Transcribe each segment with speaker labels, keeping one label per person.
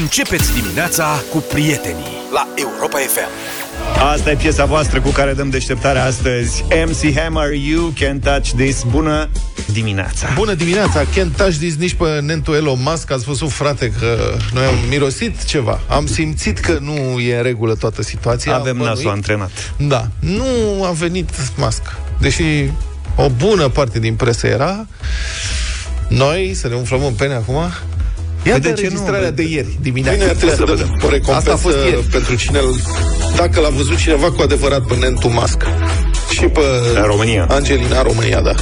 Speaker 1: Începeți dimineața cu prietenii la Europa FM.
Speaker 2: Asta e piesa voastră cu care dăm deșteptarea astăzi. MC Hammer, You Can Touch This. Bună dimineața!
Speaker 3: Bună dimineața! Can't touch this nici pe Nentu Elon Musk. Ați văzut, frate, că noi am mirosit ceva. Am simțit că nu e în regulă toată situația.
Speaker 2: Avem
Speaker 3: Am
Speaker 2: nasul
Speaker 3: bănuit.
Speaker 2: antrenat.
Speaker 3: Da. Nu a venit Musk. Deși o bună parte din presă era noi să ne umflăm în pene acum. Iată
Speaker 2: de ce nu?
Speaker 3: înregistrarea de ieri dimineața.
Speaker 4: Bine, trebuie să dăm o recompensă
Speaker 3: Asta a fost ieri.
Speaker 4: pentru cine dacă l-a văzut cineva cu adevărat pe Nentu Musk și pe
Speaker 2: În România.
Speaker 4: Angelina România, da.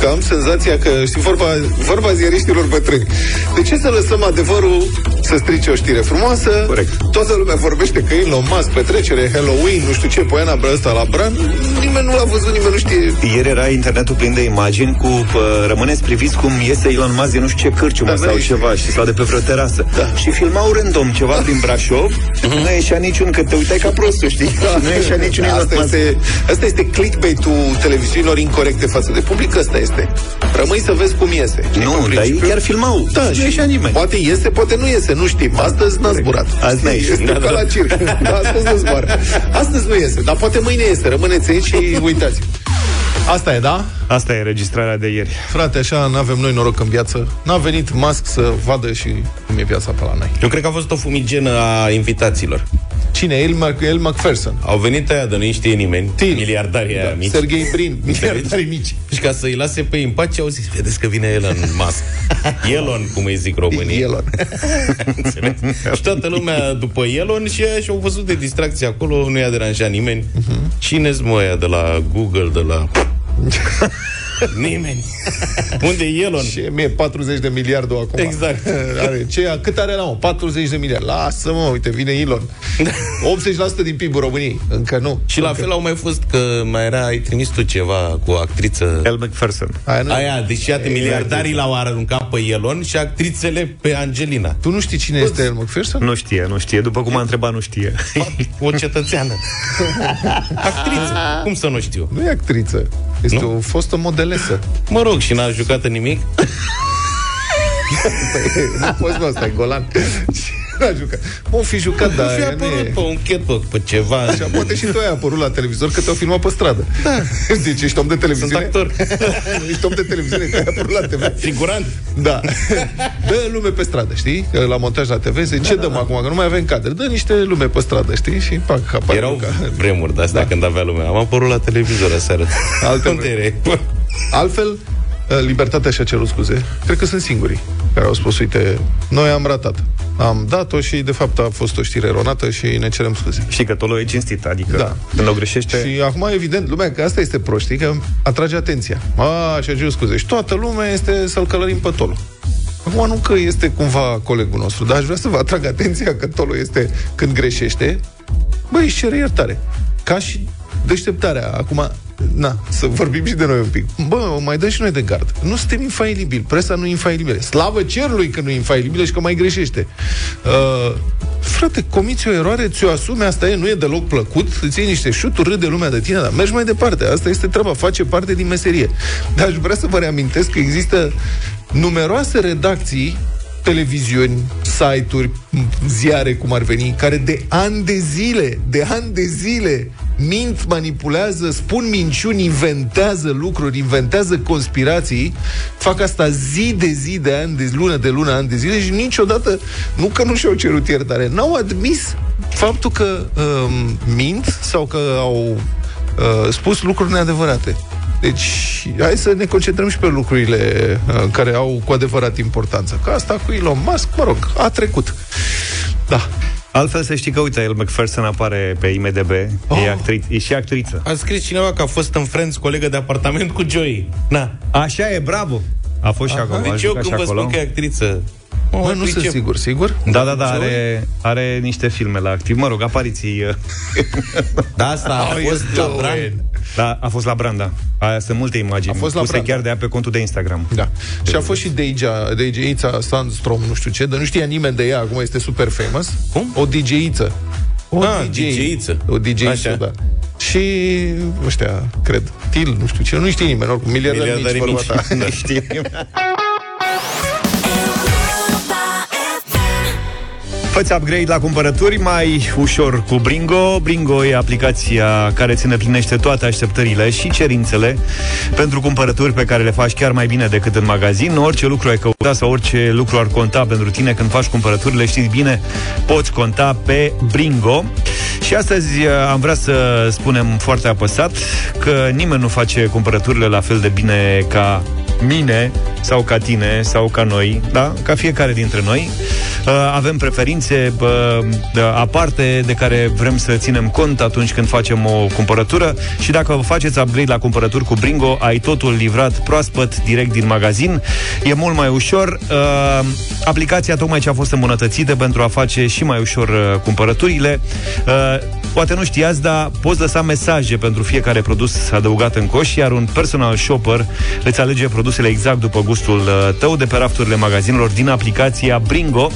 Speaker 4: Că am senzația că, știi, vorba, vorba ziariștilor bătrâni. De ce să lăsăm adevărul să strice o știre frumoasă?
Speaker 2: Corect.
Speaker 4: Toată lumea vorbește că Elon Musk, petrecere, Halloween, nu știu ce, poiana ăsta la Bran. Nimeni nu l-a văzut, nimeni nu știe.
Speaker 2: Ieri era internetul plin de imagini cu pă, rămâneți priviți cum iese Elon Musk din nu știu ce cârciumă
Speaker 4: Da,
Speaker 2: sau
Speaker 4: da,
Speaker 2: ceva și sau de pe vreo terasă.
Speaker 4: Da.
Speaker 2: Și filmau random ceva prin Brașov. Nu ieșea niciun, că te uitai ca prostul, știi? Și nu ieșea niciun Elon
Speaker 4: asta
Speaker 2: Musk.
Speaker 4: este, asta este clickbait-ul televiziunilor incorrecte față de public, asta este. Rămâi să vezi cum iese. Știi,
Speaker 2: Nu,
Speaker 4: în
Speaker 2: dar ei
Speaker 4: principiu-
Speaker 2: chiar filmau.
Speaker 4: Da,
Speaker 2: nu
Speaker 4: și
Speaker 2: ieșea nimeni.
Speaker 4: Poate iese, poate nu iese, nu știm. Astăzi n-a zburat.
Speaker 2: Azi n-a ieșit.
Speaker 4: Este
Speaker 2: Da,
Speaker 4: ca
Speaker 2: da.
Speaker 4: la circ. Da, astăzi nu zboară. Astăzi nu iese, dar poate mâine iese. Rămâneți aici și uitați.
Speaker 3: Asta e, da?
Speaker 2: Asta e registrarea de ieri.
Speaker 3: Frate, așa n-avem noi noroc în viață. N-a venit Musk să vadă și cum e viața pe la noi.
Speaker 5: Eu cred că a fost o fumigenă a invitaților.
Speaker 3: Cine? El, Mac- El McPherson.
Speaker 5: Au venit aia de nu știe nimeni,
Speaker 3: Til.
Speaker 5: miliardarii aia mici.
Speaker 3: Sergei Brin, miliardarii mici.
Speaker 5: Și ca să-i lase pe ei în pace, au zis, vedeți că vine Elon Musk. Elon, cum îi zic românii.
Speaker 3: Elon.
Speaker 5: Înțeles? și toată lumea după Elon și aia și-au văzut de distracție acolo, nu i-a deranjat nimeni.
Speaker 3: Mhm.
Speaker 5: Cine-s mă aia de la Google, de la... Nimeni. Unde e Elon?
Speaker 3: Și mie 40 de miliarde acum.
Speaker 5: Exact.
Speaker 3: Are, ce, cât are la mă? 40 de miliarde. Lasă mă, uite, vine Elon. 80% din PIB-ul României. Încă nu.
Speaker 5: Și la
Speaker 3: Încă.
Speaker 5: fel au mai fost că mai era, ai trimis tu ceva cu o actriță
Speaker 2: El McPherson.
Speaker 3: Aia nu.
Speaker 5: Aia, deci iată, miliardarii l-au aruncat pe Elon și actrițele pe Angelina.
Speaker 3: Tu nu știi cine este El McPherson?
Speaker 2: Nu știe, nu știe. După cum a întrebat, nu știe.
Speaker 5: O cetățeană. Actriță. Cum să nu știu?
Speaker 3: Nu e actriță. Este
Speaker 5: Nu?
Speaker 3: o fostă modelesă.
Speaker 5: Mă rog, și n-a jucat în nimic?
Speaker 3: nu poți, mă, ăsta e golan. Și n-a jucat. Mă, fi jucat, dar
Speaker 5: fi
Speaker 3: aia nu
Speaker 5: apărut
Speaker 3: e...
Speaker 5: pe un catwalk, pe ceva.
Speaker 3: Și poate și tu ai apărut la televizor că te-au filmat pe stradă. Da. Deci ești om de televiziune.
Speaker 5: Sunt actor.
Speaker 3: ești om de televiziune, că ai apărut la TV.
Speaker 5: Figurant.
Speaker 3: Da. Dă lume pe stradă, știi? Că La montaj la TV zice, ce dăm acum? Că nu mai avem cadre. Dă niște lume pe stradă, știi? Și pac, apare
Speaker 5: Erau
Speaker 3: Luca.
Speaker 5: vremuri de astea
Speaker 3: Da.
Speaker 5: când avea lumea. Am apărut la televizor aseară.
Speaker 3: Alte
Speaker 5: Unde
Speaker 3: vremuri.
Speaker 5: erai?
Speaker 3: Altfel, Libertatea și-a cerut scuze. Cred că sunt singurii care au spus, uite, noi am ratat. Am dat-o și, de fapt, a fost o știre eronată și ne cerem scuze.
Speaker 2: Și că tolo e cinstit, adică
Speaker 3: Da.
Speaker 2: când o greșește...
Speaker 3: Și acum, evident, lumea, că asta este proștii, că atrage atenția. A, și-a cerut scuze. Și toată lumea este să-l călărim pe Tolo. Acum nu că este cumva colegul nostru, dar aș vrea să vă atrag atenția că Tolo este, când greșește, băi, își cere iertare. Ca și deșteptarea. Acum, na, să vorbim și de noi un pic. Bă, mai dă și noi de gard. Nu suntem infailibili. Presa nu e infailibilă. Slavă cerului că nu e infailibilă și că mai greșește. Uh, frate, comiți o eroare, ți-o asumi, asta e, nu e deloc plăcut, îți iei niște șuturi, râde lumea de tine, dar mergi mai departe. Asta este treaba, face parte din meserie. Dar aș vrea să vă reamintesc că există numeroase redacții televiziuni, site-uri, m- ziare, cum ar veni, care de ani de zile, de ani de zile, mint, manipulează, spun minciuni, inventează lucruri, inventează conspirații, fac asta zi de zi, de ani, de lună de lună, ani de zile și niciodată, nu că nu și-au cerut iertare, n-au admis faptul că um, mint sau că au uh, spus lucruri neadevărate. Deci, hai să ne concentrăm și pe lucrurile uh, care au cu adevărat importanță. Că asta cu Elon Musk, mă rog, a trecut. Da.
Speaker 2: Altfel să știi că, uite, el McPherson apare pe IMDB, oh. e, actri- e și actriță.
Speaker 5: A scris cineva că a fost în Friends colegă de apartament cu Joey. Na.
Speaker 2: Așa e, bravo! A fost și acolo, a
Speaker 5: Deci eu
Speaker 2: jucat
Speaker 5: când
Speaker 2: și
Speaker 5: vă
Speaker 2: acolo.
Speaker 5: spun că e actriță...
Speaker 3: Bă,
Speaker 5: mă
Speaker 3: nu sunt
Speaker 5: pricep.
Speaker 3: sigur, sigur?
Speaker 2: Da, da, da, are, are niște filme la activ. Mă rog, apariții... uh,
Speaker 5: Da, asta a fost la Bran.
Speaker 2: Da, a fost la Branda. Aia sunt multe imagini.
Speaker 3: A fost la
Speaker 2: puse
Speaker 3: Branda.
Speaker 2: chiar de ea pe contul de Instagram.
Speaker 3: Da. Și a fost și DJ-a, DJ-ița Sandstrom, nu știu ce, dar nu știa nimeni de ea, acum este super famous.
Speaker 5: Cum?
Speaker 3: O DJ-iță. O
Speaker 5: Ah, DJ-iță.
Speaker 3: O DJ-iță,
Speaker 5: Așa.
Speaker 3: da. Și ăștia, cred, Til, nu știu ce, nu știe nimeni, oricum, miliardari mici,
Speaker 5: Miliardarii
Speaker 3: vorba
Speaker 5: mici.
Speaker 3: ta.
Speaker 5: Da.
Speaker 2: Nu Făți upgrade la cumpărături mai ușor cu Bringo. Bringo e aplicația care ți plinește toate așteptările și cerințele pentru cumpărături pe care le faci chiar mai bine decât în magazin. Orice lucru ai căutat sau orice lucru ar conta pentru tine când faci cumpărăturile, știți bine, poți conta pe Bringo. Și astăzi uh, am vrea să spunem foarte apăsat că nimeni nu face cumpărăturile la fel de bine ca mine sau ca tine sau ca noi, da? Ca fiecare dintre noi. Uh, avem preferințe uh, aparte de care vrem să ținem cont atunci când facem o cumpărătură și dacă vă faceți upgrade la cumpărături cu Bringo, ai totul livrat proaspăt direct din magazin. E mult mai ușor. Uh, aplicația tocmai ce a fost îmbunătățită pentru a face și mai ușor uh, cumpărăturile. Uh, poate nu știați, dar poți lăsa mesaje pentru fiecare produs adăugat în coș, iar un personal shopper îți alege produsele exact după gustul uh, tău de pe rafturile magazinelor din aplicația Bringo.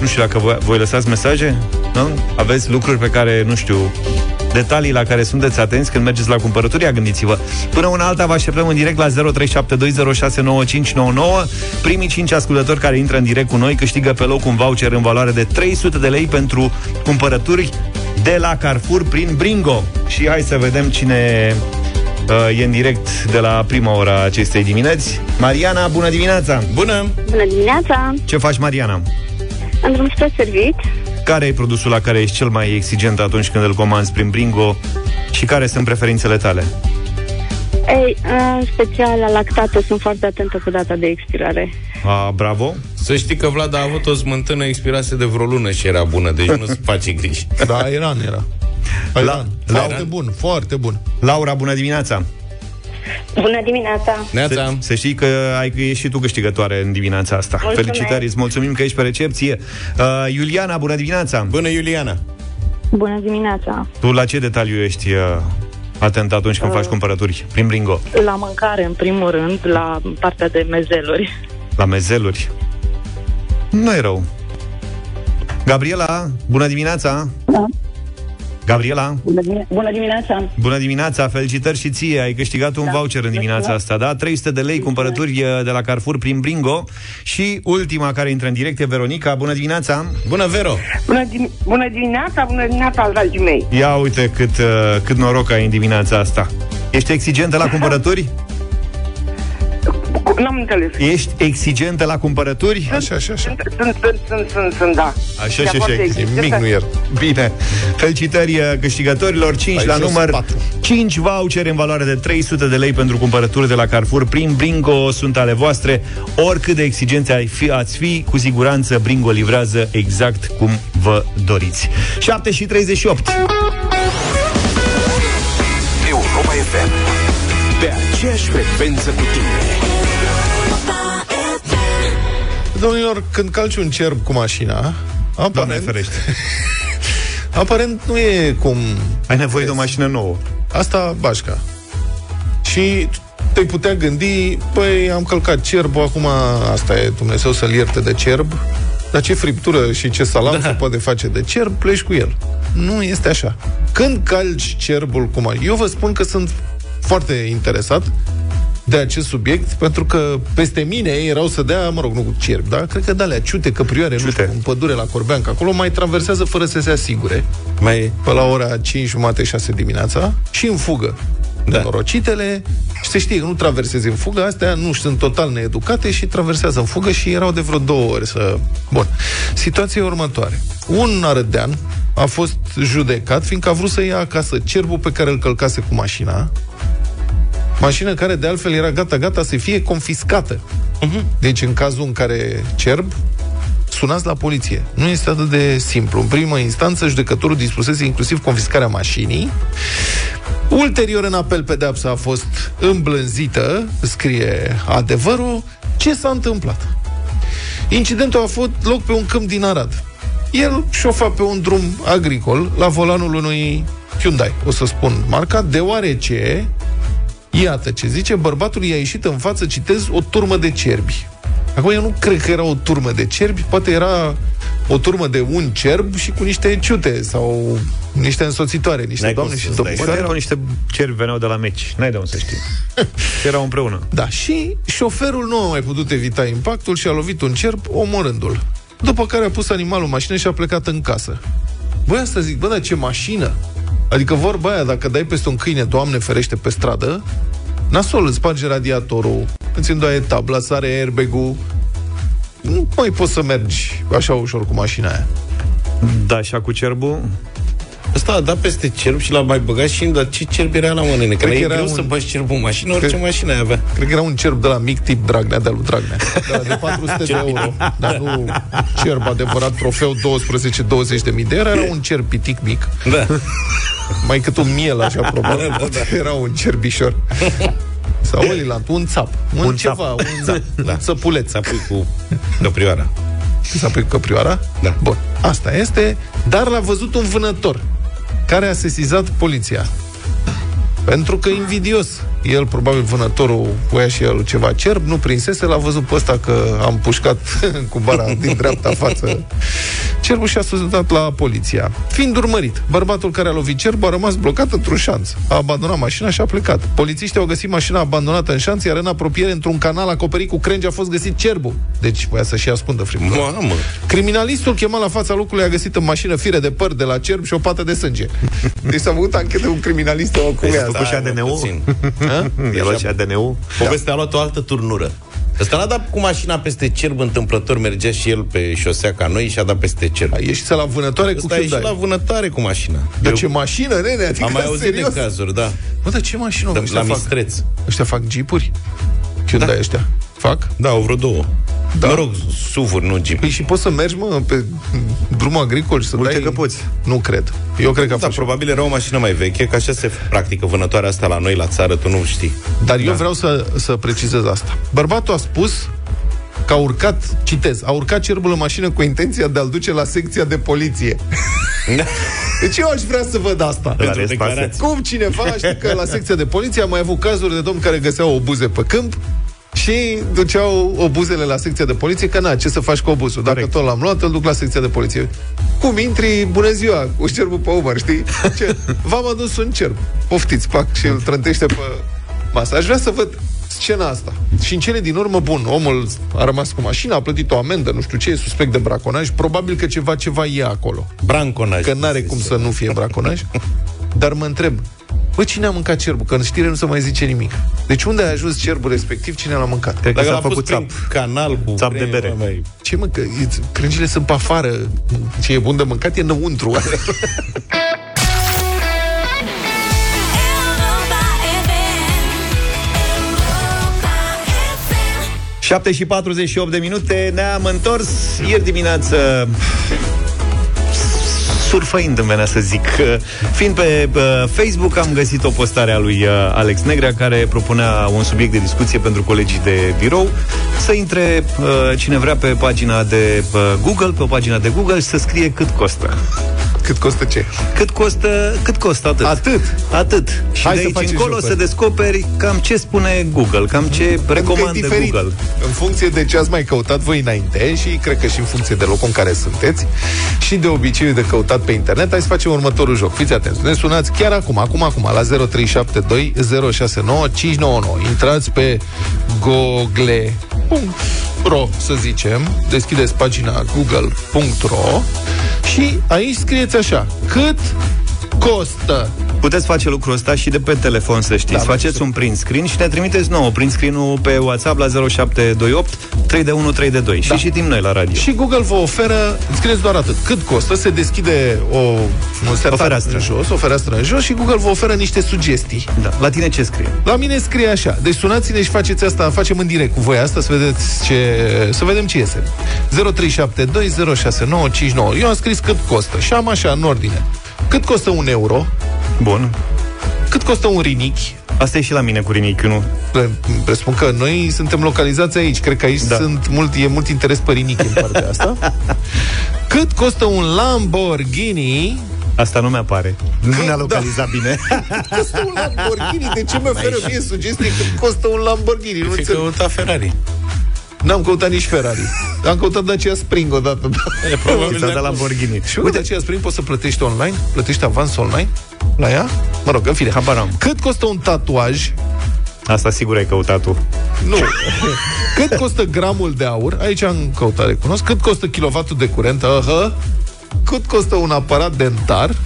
Speaker 2: Nu știu dacă voi, voi lăsați mesaje, nu? Aveți lucruri pe care, nu știu, detalii la care sunteți atenți când mergeți la cumpărături, gândiți-vă. Până una alta vă așteptăm în direct la 0372069599. Primii 5 ascultători care intră în direct cu noi câștigă pe loc un voucher în valoare de 300 de lei pentru cumpărături de la Carrefour prin Bringo. Și hai să vedem cine uh, e în direct de la prima ora acestei dimineți. Mariana, bună dimineața!
Speaker 5: Bună!
Speaker 6: Bună dimineața!
Speaker 2: Ce faci, Mariana?
Speaker 6: Am drum spre servit.
Speaker 2: Care e produsul la care ești cel mai exigent atunci când îl comanzi prin Bringo și care sunt preferințele tale?
Speaker 6: Ei, în special la lactate sunt foarte atentă cu data de expirare.
Speaker 2: A, bravo!
Speaker 5: Să știi că Vlad a avut o smântână expirase de vreo lună și era bună, deci nu-ți face griji.
Speaker 3: Da, Iran era.
Speaker 2: La-
Speaker 3: Iran.
Speaker 2: la-
Speaker 3: Foarte bun, foarte bun.
Speaker 2: Laura, bună dimineața!
Speaker 6: Bună dimineața!
Speaker 5: Neața,
Speaker 2: Să, să știi că ai că ești și tu câștigătoare în dimineața asta.
Speaker 6: Mulțumesc.
Speaker 2: Felicitări, îți mulțumim că ești pe recepție. Uh, Iuliana, bună dimineața!
Speaker 5: bună Iuliana!
Speaker 6: Bună dimineața!
Speaker 2: Tu la ce detaliu ești uh, atent atunci când faci cumpărături? Prin Bringo.
Speaker 6: La mâncare, în primul rând, la partea de mezeluri.
Speaker 2: La mezeluri. Nu e rău. Gabriela, bună dimineața!
Speaker 6: Da.
Speaker 2: Gabriela,
Speaker 6: Bună, dimine- bună dimineața!
Speaker 2: bună dimineața, felicitări și ție, ai câștigat un
Speaker 6: Da,
Speaker 2: voucher în dimineața asta, da? 300 de lei cumpărături uh, de la Carrefour prin Bringo și ultima care intră în direct e Veronica, bună dimineața!
Speaker 5: Bună, Vero!
Speaker 7: Bună, dim- bună dimineața, bună dimineața, dragii mei.
Speaker 2: Ia uite cât, uh, cât noroc ai în dimineața asta. Ești exigentă la cumpărături?
Speaker 7: N-am înțeles.
Speaker 2: Ești exigentă la cumpărături?
Speaker 3: Așa, așa, așa.
Speaker 7: Sunt, sunt, sunt, sunt, sunt, sunt da.
Speaker 2: Așa,
Speaker 7: Da,
Speaker 2: așa,
Speaker 7: foarte
Speaker 2: așa.
Speaker 7: exigentă.
Speaker 3: Nimic nu iert.
Speaker 2: Bine. Felicitări uh, câștigătorilor, 5
Speaker 3: Ai
Speaker 2: la
Speaker 3: jos
Speaker 2: număr,
Speaker 3: patru.
Speaker 2: 5 vouchere în valoare de 300 de lei pentru cumpărături de la Carrefour. Prin Bringo sunt ale voastre. Oricât de exigenți ai fi, ați fi, cu siguranță Bringo livrează exact cum vă doriți. 7 și 38.
Speaker 1: Europa FM. Pe aceeași frecvență cu tine.
Speaker 3: Domnilor, când calci un cerb cu mașina,
Speaker 2: Doamne
Speaker 3: aparent,
Speaker 2: ferește.
Speaker 3: aparent nu e cum...
Speaker 2: Ai nevoie de o mașină nouă.
Speaker 3: Asta bașca. Și te-ai putea gândi, păi, am călcat cerbul, acum asta e, Dumnezeu să-l ierte de cerb, dar ce friptură și ce salam da. se poate face de cerb, pleci cu el. Nu este așa. Când calci cerbul cu mașina... Eu vă spun că sunt foarte interesat de acest subiect, pentru că peste mine erau să dea, mă rog, nu cu cerb, da? Cred că de alea ciute, căprioare, nu
Speaker 2: Ciute.
Speaker 3: știu, în pădure la Corbeanca, acolo mai traversează fără să se asigure,
Speaker 5: Mai...
Speaker 3: pe la ora 5 jumate 6 dimineața și în fugă. Da. Norocitele și se știe că nu traversezi în fugă, astea nu sunt total needucate și traversează în fugă și erau de vreo două ori să... Bun. Situația e următoare. Un arădean a fost judecat fiindcă a vrut să ia acasă cerbul pe care îl călcase cu mașina, mașină care de altfel era gata-gata să fie confiscată. Uh-huh. Deci în cazul în care cerb, sunați la poliție. Nu este atât de simplu. În primă instanță, judecătorul dispusese inclusiv confiscarea mașinii. Ulterior, în apel, pedeapsa a fost îmblânzită, scrie adevărul. Ce s-a întâmplat? Incidentul a avut loc pe un câmp din Arad. El șofa pe un drum agricol la volanul unui Hyundai, o să spun marca, deoarece, iată ce zice, bărbatul i-a ieșit în față, citez, o turmă de cerbi. Acum eu nu cred că era o turmă de cerbi, poate era o turmă de un cerb și cu niște ciute sau niște însoțitoare, niște
Speaker 5: N-ai cum
Speaker 3: doamne și
Speaker 5: să-ți dai
Speaker 2: Poate
Speaker 3: domnișoare.
Speaker 2: erau niște cervi veneau de la meci. N-ai de unde să știi. Și erau împreună.
Speaker 3: Da, și șoferul nu a mai putut evita impactul și a lovit un cerb omorându-l. După care a pus animalul în mașină și a plecat în casă. Băi, asta zic, bă, dar ce mașină? Adică vorba aia, dacă dai peste un câine, Doamne ferește, pe stradă, nasol, îți sparge radiatorul, îți îndoaie tabla, sare airbag-ul, nu mai poți să mergi așa ușor cu mașina aia.
Speaker 2: Da, așa cu cerbul?
Speaker 5: Ăsta a dat peste cerb și l-a mai băgat și în dar ce cerb era la mână? Că
Speaker 3: Cred că
Speaker 5: e
Speaker 3: era
Speaker 5: greu
Speaker 3: un-
Speaker 5: să bagi cerbul în mașină, orice
Speaker 3: Cred-
Speaker 5: mașină ai avea.
Speaker 3: Cred că era un cerb de la mic tip Dragnea, de-a lui Dragnea. De, la de 400 de euro. Dar nu cerb adevărat, trofeu 12-20 de mii de euro. Era un cerb pitic mic.
Speaker 5: Da.
Speaker 3: Mai cât un miel, așa, probabil.
Speaker 5: Da, da,
Speaker 3: Era un cerbișor. Sau olilant, un țap. Un,
Speaker 2: Un
Speaker 3: ceva,
Speaker 2: țap.
Speaker 3: un, da. un țăpuleț.
Speaker 5: S-a pui cu căprioara.
Speaker 3: S-a pus căprioara?
Speaker 5: Da.
Speaker 3: Bun, asta este, dar l-a văzut un vânător care a sesizat poliția. Pentru că invidios. El, probabil vânătorul, voia și el ceva cerb, nu prinsese, l-a văzut pe ăsta că am pușcat cu bara din dreapta față cerbul și a susținut la poliția. Fiind urmărit, bărbatul care a lovit cerbul a rămas blocat într-un șanț. A abandonat mașina și a plecat. Polițiștii au găsit mașina abandonată în șanț, iar în apropiere, într-un canal acoperit cu crengi, a fost găsit cerbul. Deci voia să-și ascundă friptura.
Speaker 5: Mamă!
Speaker 3: Criminalistul chemat la fața locului a găsit în mașină fire de păr de la cerb și o pată de sânge. Deci s-a făcut anchetă cu criminalistul cum e
Speaker 2: făcut
Speaker 3: asta.
Speaker 2: și ADN-ul?
Speaker 5: puțin.
Speaker 2: I-a luat și ADN-ul?
Speaker 5: Povestea a luat o altă turnură. Ăsta n-a dat cu mașina peste cerb întâmplător, mergea și el pe șosea ca noi și a dat peste cerb.
Speaker 3: A ieșit la vânătoare cu
Speaker 5: Ăsta a ieșit
Speaker 3: Hyundai.
Speaker 5: la vânătoare cu mașina.
Speaker 3: Dar
Speaker 5: Eu
Speaker 3: ce mașină, nene? Adică
Speaker 5: am mai auzit
Speaker 3: serios?
Speaker 5: de cazuri, da.
Speaker 3: Bă, dar ce mașină
Speaker 5: Da,
Speaker 3: ăștia
Speaker 5: La
Speaker 3: fac?
Speaker 5: mistreț.
Speaker 3: Ăștia fac jeepuri? Hyundai da. ăștia. Fac?
Speaker 5: Da, au vreo două.
Speaker 3: Da.
Speaker 5: Mă rog, suvuri, nu jeep.
Speaker 3: Păi și poți să mergi, mă, pe drumul agricol și să
Speaker 2: Uite
Speaker 3: dai...
Speaker 2: că poți.
Speaker 3: Nu cred. Eu cred că a
Speaker 5: Da,
Speaker 3: fost.
Speaker 5: probabil era o mașină mai veche, că așa se practică vânătoarea asta la noi, la țară, tu nu știi.
Speaker 3: Dar eu vreau să, să precizez asta. Bărbatul a spus că a urcat, citez, a urcat cerbul în mașină cu intenția de a-l duce la secția de poliție. Deci eu aș vrea să văd asta.
Speaker 2: La
Speaker 5: Pentru
Speaker 2: respase.
Speaker 5: declarații.
Speaker 3: Cum cineva, știi că la secția de poliție am mai avut cazuri de domni care găseau obuze pe câmp și duceau obuzele la secția de poliție, că na, ce să faci cu obuzul? Dacă
Speaker 2: Corect.
Speaker 3: tot l-am luat, îl duc la secția de poliție. Cum intri, bună ziua, cu cerbul pe umăr, știi? Ce? V-am adus un cerb. Poftiți, pac, și îl trântește pe masă. Aș vrea să văd scena asta. Și în cele din urmă, bun, omul a rămas cu mașina, a plătit o amendă, nu știu ce, e suspect de braconaj, probabil că ceva, ceva e acolo.
Speaker 5: Branconaj.
Speaker 3: Că n-are cum să nu fie braconaj. Dar mă întreb, bă, cine a mâncat cerbul? Că în știre nu se mai zice nimic. Deci unde a ajuns cerbul respectiv? Cine l-a mâncat?
Speaker 2: Cred că
Speaker 5: Dacă
Speaker 2: s-a
Speaker 5: l-a pus
Speaker 2: făcut
Speaker 5: prin
Speaker 2: țap.
Speaker 5: canal cu
Speaker 2: Țap de
Speaker 5: creme,
Speaker 2: bere.
Speaker 5: Mai...
Speaker 3: Ce mă, că e- crângile sunt pe afară. Ce e bun de mâncat e înăuntru.
Speaker 8: Europa FM. Europa FM.
Speaker 2: 7 și 48 de minute Ne-am întors ieri dimineață surfăind, îmi venea să zic. Fiind pe uh, Facebook, am găsit o postare a lui uh, Alex Negrea care propunea un subiect de discuție pentru colegii de birou să intre uh, cine vrea pe pagina de uh, Google, pe o pagina de Google și să scrie cât costă.
Speaker 3: Cât costă ce?
Speaker 2: Cât costă, cât costă atât.
Speaker 3: Atât.
Speaker 2: Atât. Și
Speaker 3: Hai
Speaker 2: de
Speaker 3: să
Speaker 2: aici
Speaker 3: facem
Speaker 2: încolo
Speaker 3: jocul
Speaker 2: să descoperi cam ce spune Google, cam ce
Speaker 3: Pentru că e
Speaker 2: recomandă
Speaker 3: diferit.
Speaker 2: Google.
Speaker 3: În funcție de ce ați mai căutat voi înainte și cred că și în funcție de locul în care sunteți și de obiceiul de căutat pe internet, hai să facem următorul joc. Fiți atenți, ne sunați chiar acum, acum, acum, la 0372 069 599. Intrați pe google.ro, să zicem, deschideți pagina google.ro și aici scrieți așa, cât costă
Speaker 2: Puteți face lucrul ăsta și de pe telefon, să știți.
Speaker 3: Da,
Speaker 2: Faceți un print screen și ne trimiteți nouă print screen-ul pe WhatsApp la 0728 3 de 1 3 de 2 și
Speaker 3: Da.
Speaker 2: citim noi la radio.
Speaker 3: Și Google vă oferă, scrieți doar atât, cât costă, se deschide o, un sertar
Speaker 2: fereastră.
Speaker 3: în jos, o fereastră în jos și Google vă oferă niște sugestii.
Speaker 2: Da. La tine ce scrie?
Speaker 3: La mine scrie așa, deci sunați-ne și faceți asta, facem în direct cu voi asta, să vedeți ce, să vedem ce iese. 0372069599. Eu am scris cât costă și am așa, în ordine. Cât costă un euro?
Speaker 2: Bun.
Speaker 3: Cât costă un rinichi?
Speaker 2: Asta e și la mine cu rinichiul, nu?
Speaker 3: Pre- Presupun că noi suntem localizați aici. Cred că aici
Speaker 2: Da.
Speaker 3: da. sunt mult, e mult interes pe rinichi în partea asta. Cât costă un Lamborghini?
Speaker 2: Asta nu mi-apare. Nu
Speaker 3: Cât-
Speaker 2: ne-a localizat bine.
Speaker 3: Costă un Lamborghini? De ce mă oferă mie sugestii cât costă un Lamborghini? Nu
Speaker 5: Fi
Speaker 3: înțeleg.
Speaker 5: căuta Ferrari.
Speaker 3: N-am căutat nici Ferrari. Am căutat Dacia Spring odată.
Speaker 5: E, probabil
Speaker 2: Ți-a
Speaker 5: de
Speaker 2: dat
Speaker 5: acolo.
Speaker 2: Lamborghini.
Speaker 3: Și uite, Dacia Spring poți să plătești online? Plătești avans online la ea? Mă rog, în fine.
Speaker 2: Habar am.
Speaker 3: Cât costă un tatuaj
Speaker 2: Asta sigur ai căutat tu.
Speaker 3: Nu. Cât costă gramul de aur? Aici am căutat, recunosc. Cât costă kilovatul de curent? Aha. Cât costă un aparat dentar?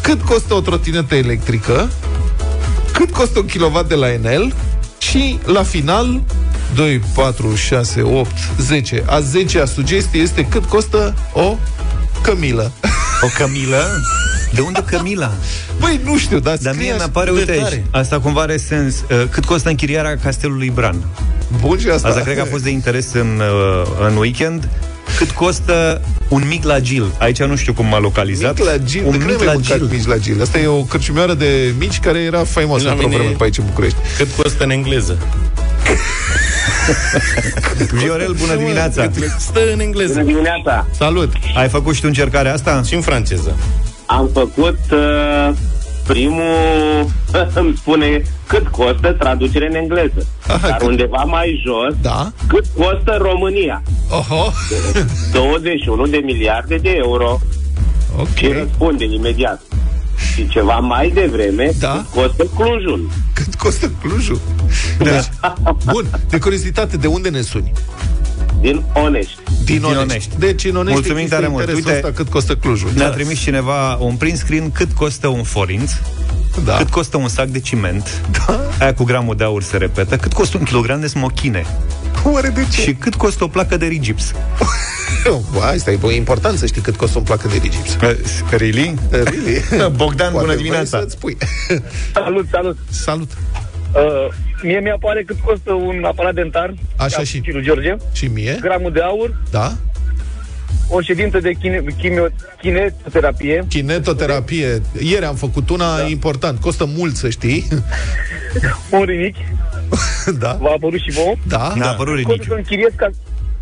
Speaker 3: Cât costă o trotinetă electrică? Cât costă un kilowatt de la Enel? Și la final 2, 4, 6, 8, 10 A 10-a sugestie este cât costă o cămilă
Speaker 2: O cămilă? De unde cămila?
Speaker 3: Băi, nu știu, dar
Speaker 2: Dar
Speaker 3: scrie
Speaker 2: mie
Speaker 3: așa
Speaker 2: mi-apare,
Speaker 3: de
Speaker 2: uite aici,
Speaker 3: tare.
Speaker 2: asta cumva are sens. Uh, Cât costă închirierea castelului Bran?
Speaker 3: Bun și asta
Speaker 2: Asta cred că a fost de interes în, uh, în weekend. Cât costă un mic la Gil? Aici nu știu cum m-a localizat.
Speaker 3: Mic la Gil,
Speaker 2: un
Speaker 3: de când
Speaker 2: mic
Speaker 3: ai
Speaker 2: la
Speaker 3: mai mâncat
Speaker 2: Gil.
Speaker 3: mici la Gil? Asta e o cărciumioară de mici care era faimoasă
Speaker 5: La
Speaker 3: într-o
Speaker 5: mine-
Speaker 3: vreme pe aici în București.
Speaker 5: Cât costă în engleză?
Speaker 2: Viorel, bună dimineața!
Speaker 5: Cât stă în engleză?
Speaker 7: Bună dimineața!
Speaker 3: Salut!
Speaker 2: Ai făcut și tu încercarea asta?
Speaker 5: Și în franceză.
Speaker 7: Am făcut uh, primul, îmi spune cât costă traducere în engleză.
Speaker 3: Aha,
Speaker 7: Dar
Speaker 3: cât-
Speaker 7: undeva mai jos,
Speaker 3: Da?
Speaker 7: cât costă România?
Speaker 3: Oho!
Speaker 7: 21 de miliarde de euro. Și
Speaker 3: ok.
Speaker 7: răspunde imediat. Și ceva mai devreme,
Speaker 3: Da?
Speaker 7: cât costă Clujul?
Speaker 3: Cât costă Clujul? Deci, bun, de curiozitate, de unde ne suni?
Speaker 7: Din Onești.
Speaker 3: Din Onești.
Speaker 2: Onești.
Speaker 3: Deci în Onești
Speaker 2: Mulțumim
Speaker 3: există
Speaker 2: tare mult.
Speaker 3: interesul
Speaker 2: Uite,
Speaker 3: ăsta cât costă Clujul.
Speaker 2: Ne-a trimis cineva un print screen cât costă un forinț,
Speaker 3: da.
Speaker 2: cât costă un sac de ciment, aia cu gramul de aur se repetă, cât costă un kilogram de smochine
Speaker 3: Oare de ce?
Speaker 2: și cât costă o placă de rigips.
Speaker 3: Bă, asta e, bă, e important să știi cât costă un placă de rigips.
Speaker 2: Really?
Speaker 3: Really?
Speaker 2: Bogdan,
Speaker 3: Poate
Speaker 2: bună
Speaker 3: vrei
Speaker 2: dimineața!
Speaker 3: să-ți spui.
Speaker 9: Salut, salut.
Speaker 3: Salut!
Speaker 9: Uh, mie mi-apare cât costă un aparat dentar.
Speaker 3: Așa
Speaker 9: ca
Speaker 3: și-
Speaker 9: lui George.
Speaker 3: Și mie?
Speaker 9: Gramul de aur,
Speaker 3: Da?
Speaker 9: o ședință de chine, chimio, kinetoterapie,
Speaker 3: Kinetoterapie. Ieri am făcut una da. important. Costă mult, să știi.
Speaker 9: un rinic,
Speaker 3: da?
Speaker 9: v-a apărut și vouă.
Speaker 3: Da?
Speaker 2: Ne-a apărut
Speaker 9: Costă să
Speaker 2: ridiciul.
Speaker 9: închiriez, ca,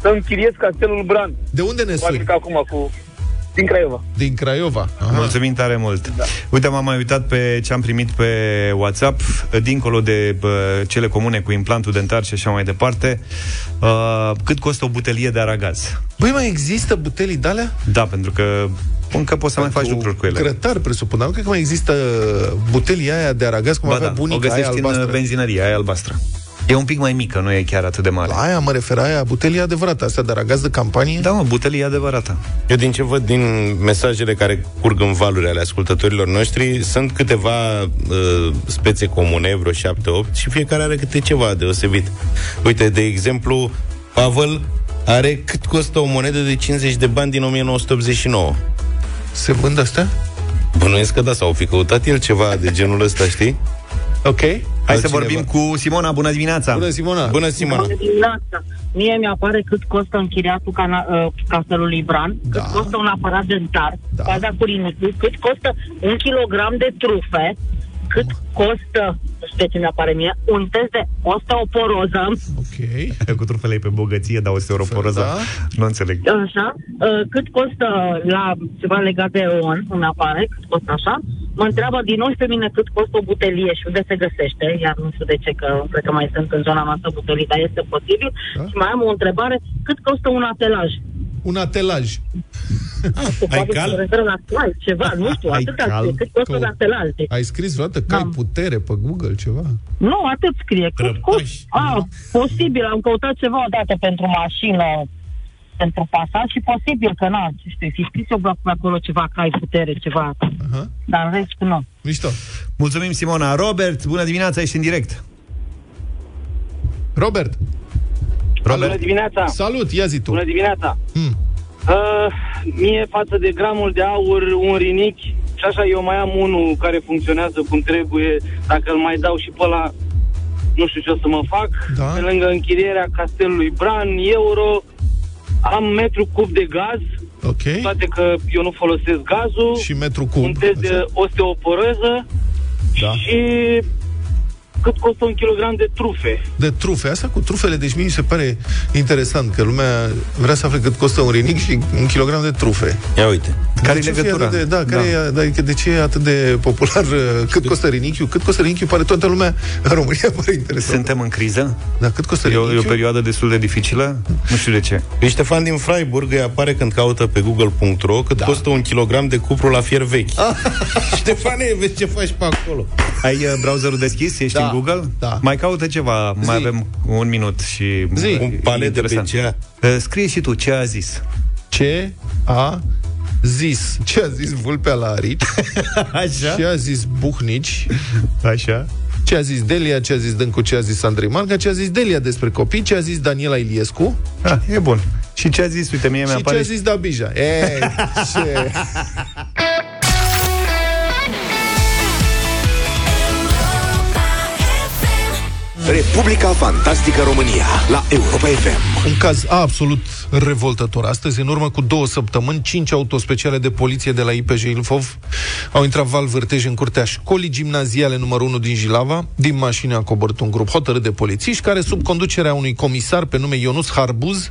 Speaker 9: să închiriez castelul Bran.
Speaker 3: De unde ne
Speaker 9: Probabil
Speaker 3: suni?
Speaker 9: că acum cu... Din Craiova.
Speaker 3: Din Craiova. Aha.
Speaker 2: Mulțumim tare mult. Da. Uite, m-am mai uitat pe ce am primit pe WhatsApp, dincolo de bă, cele comune cu implantul dentar și așa mai departe, uh, cât costă o butelie de aragaz?
Speaker 3: Băi, mai există butelii de-alea?
Speaker 2: Da, pentru că încă poți să mai faci lucruri cu ele.
Speaker 3: Grătar, presupun. Dar nu cred că mai există butelii aia de aragaz, cum
Speaker 2: Ba
Speaker 3: avea
Speaker 2: da, o
Speaker 3: bunica aia
Speaker 2: găsești în
Speaker 3: albastră.
Speaker 2: benzinărie, aia albastră. E un pic mai mică, nu e chiar atât de mare.
Speaker 3: La aia mă refer, aia butelie adevărată, asta de aragaz de campanie.
Speaker 2: Da, mă, butelie adevărată.
Speaker 5: Eu din ce văd din mesajele care curg în valuri ale ascultătorilor noștri, sunt câteva uh, spețe comune, vreo 7-8, și fiecare are câte ceva deosebit. Uite, de exemplu, Pavel are cât costă o monedă de 50 de bani din 1989.
Speaker 3: Se vând astea?
Speaker 5: Bănuiesc că da, sau fi căutat el ceva de genul ăsta, știi?
Speaker 3: Ok.
Speaker 2: Hai să
Speaker 5: Altcineva.
Speaker 2: vorbim cu Simona. Bună dimineața!
Speaker 3: Bună, Simona.
Speaker 5: Bună, Simona!
Speaker 10: dimineața. Mie mi-apare cât costă închiriatul cana- uh, castelului Bran,
Speaker 3: Da.
Speaker 10: cât costă un aparat dentar,
Speaker 3: Da.
Speaker 10: baza cu rinicul, cât costă un kilogram de trufe, cât costă, nu știu de ce mi-apare mie, un test de osteoporoză,
Speaker 3: Ok.
Speaker 2: Cu trufele e pe bogăție, dar osteoporoză.
Speaker 3: Da.
Speaker 2: Nu înțeleg.
Speaker 10: așa, uh, cât costă la ceva legat de on, îmi apare, cât costă așa, mă întreabă din nou și pe mine cât costă o butelie și unde se găsește, iar nu știu de ce, că cred că mai sunt în zona noastră butelii, dar este posibil.
Speaker 3: Da.
Speaker 10: Și mai am o întrebare, cât costă un atelaj?
Speaker 3: Un atelaj.
Speaker 5: Ai cal?
Speaker 10: Se referă la slide, ceva, nu știu,
Speaker 2: Ai
Speaker 10: atâta
Speaker 2: cal?
Speaker 10: scrie, cât costă
Speaker 3: Că-
Speaker 10: un atelaj. Deci,
Speaker 3: Ai scris vreodată că ai
Speaker 10: Da.
Speaker 3: putere pe Google, ceva?
Speaker 10: nu, atât scrie. Cât
Speaker 5: Răpași.
Speaker 10: costă? A, posibil, am căutat ceva odată pentru mașină, pentru pasat și posibil că, na, ce știu, fi scris eu pe acolo ceva, că ai putere, ceva,
Speaker 3: Aha.
Speaker 10: dar în rest nu.
Speaker 3: Mișto.
Speaker 2: Mulțumim, Simona. Robert, bună dimineața, ești în direct.
Speaker 3: Robert,
Speaker 9: Bună
Speaker 2: Robert,
Speaker 9: dimineața!
Speaker 3: salut, ia zi tu.
Speaker 9: Bună dimineața!
Speaker 3: Hmm.
Speaker 9: Uh, mie față de gramul de aur, un rinic, și așa eu mai am unul care funcționează cum trebuie, dacă îl mai dau și pe ăla, nu știu ce o să mă fac.
Speaker 3: Da.
Speaker 9: Pe lângă închirierea castelului Bran, euro, am metru cub de gaz,
Speaker 3: Ok.
Speaker 9: toate că eu nu folosesc gazul,
Speaker 3: Și metru cub.
Speaker 9: un test de
Speaker 3: așa?
Speaker 9: osteoporoză
Speaker 3: Da.
Speaker 9: și cât costă un kilogram de trufe.
Speaker 3: De trufe. Asta cu trufele, deci mie mi se pare interesant că lumea vrea să afle cât costă un rinic și un kilogram de trufe.
Speaker 5: Ia uite.
Speaker 2: Care
Speaker 3: de
Speaker 2: e
Speaker 3: ce fi
Speaker 2: legătura?
Speaker 3: atât De, da, care
Speaker 2: Da.
Speaker 3: E, adică de ce e atât de popular? uh, Cât costă rinichiul? Cât costă rinichiul? Pare toată lumea în România pare interesant.
Speaker 2: suntem în criză?
Speaker 3: Da, cât costă
Speaker 2: E o, e o
Speaker 3: rinichiul?
Speaker 2: perioadă destul de dificilă? Nu știu de ce.
Speaker 5: Păi Ștefan din Freiburg îi apare când caută pe google.ro cât da. costă un kilogram de cupru la fier vechi. Ștefane, vezi ce faci pe acolo.
Speaker 2: Ai uh, browserul deschis? Ești
Speaker 3: Da,
Speaker 2: în Google?
Speaker 3: Da.
Speaker 2: Mai caută ceva, mai
Speaker 3: Zi.
Speaker 2: avem un minut și...
Speaker 3: Zi.
Speaker 5: Un palet de
Speaker 2: interesant.
Speaker 5: BCA.
Speaker 2: Uh, Scrie și tu ce a zis.
Speaker 3: Ce a zis? Ce a zis Vulpea la Arici?
Speaker 2: Așa?
Speaker 3: Ce a zis Buhnici?
Speaker 2: Așa?
Speaker 3: Ce a zis Delia, ce a zis Dâncu, ce a zis Andrei Marga, ce a zis Delia despre copii, ce a zis Daniela Iliescu
Speaker 2: Ah, e bun. Și ce a zis? Uite, mie
Speaker 3: și ce
Speaker 2: mi-apare...
Speaker 3: a zis Dabija. E, ce...
Speaker 1: Republica Fantastică România la Europa FM.
Speaker 3: Un caz absolut revoltător. Astăzi, în urmă cu două săptămâni, cinci autospeciale de poliție de la IPJ Ilfov au intrat val vârtej în curtea școlii gimnaziale numărul 1 din Jilava. Din mașină a coborât un grup hotărât de polițiști care, sub conducerea unui comisar pe nume Ionus Harbuz,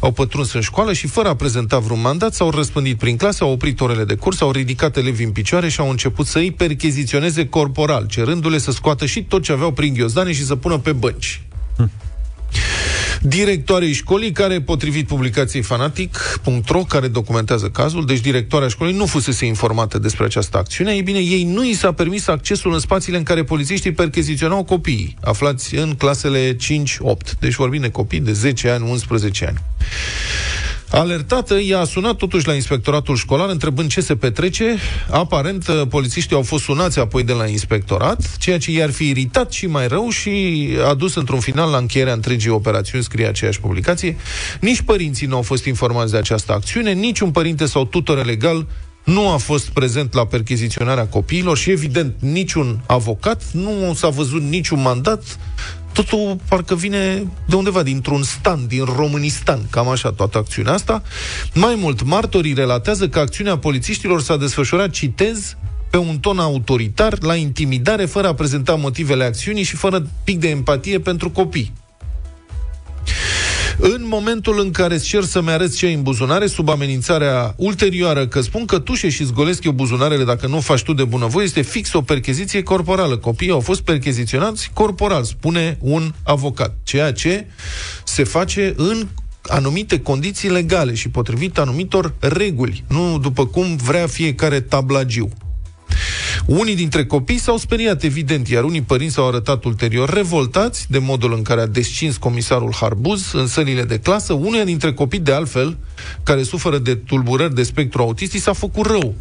Speaker 3: au pătruns în școală și, fără a prezenta vreun mandat, s-au răspândit prin clasă, au oprit orele de curs, au ridicat elevii în picioare și au început să îi percheziționeze corporal, cerându-le să scoată și tot ce aveau prin ghiozdane și să pună pe bănci directoarei școlii, care, potrivit publicației fanatic.ro, care documentează cazul, deci directoarea școlii nu fusese informată despre această acțiune, ei bine, ei nu i s-a permis accesul în spațiile în care polițiștii percheziționau copiii, aflați în clasele 5-8. Deci vorbim de copii de 10 ani, 11 ani. Alertată, ea a sunat totuși la inspectoratul școlar întrebând ce se petrece. Aparent, polițiștii au fost sunați apoi de la inspectorat, ceea ce i-ar fi iritat și mai rău și a dus într-un final la încheierea întregii operațiuni, scrie aceeași publicație. Nici părinții nu au fost informați de această acțiune, niciun părinte sau tutor legal nu a fost prezent la percheziționarea copiilor și, evident, niciun avocat, nu s-a văzut niciun mandat, totul parcă vine de undeva, dintr-un stan, din Românistan, cam așa toată acțiunea asta. Mai mult, martorii relatează că acțiunea polițiștilor s-a desfășurat, citez, pe un ton autoritar, la intimidare, fără a prezenta motivele acțiunii și fără pic de empatie pentru copii. În momentul în care îți cer să-mi arăți ce ai în buzunare, sub amenințarea ulterioară că spun că tușe și zgolesc eu buzunarele dacă nu o faci tu de bunăvoie, este fix o percheziție corporală. Copiii au fost percheziționați corporal, spune un avocat. Ceea ce se face în anumite condiții legale și potrivit anumitor reguli, nu după cum vrea fiecare tablagiu. Unii dintre copii s-au speriat, evident, iar unii părinți s-au arătat ulterior revoltați de modul în care a descins comisarul Harbuz în sălile de clasă. Unii dintre copii, de altfel, care suferă de tulburări de spectru autistic, s-a făcut rău.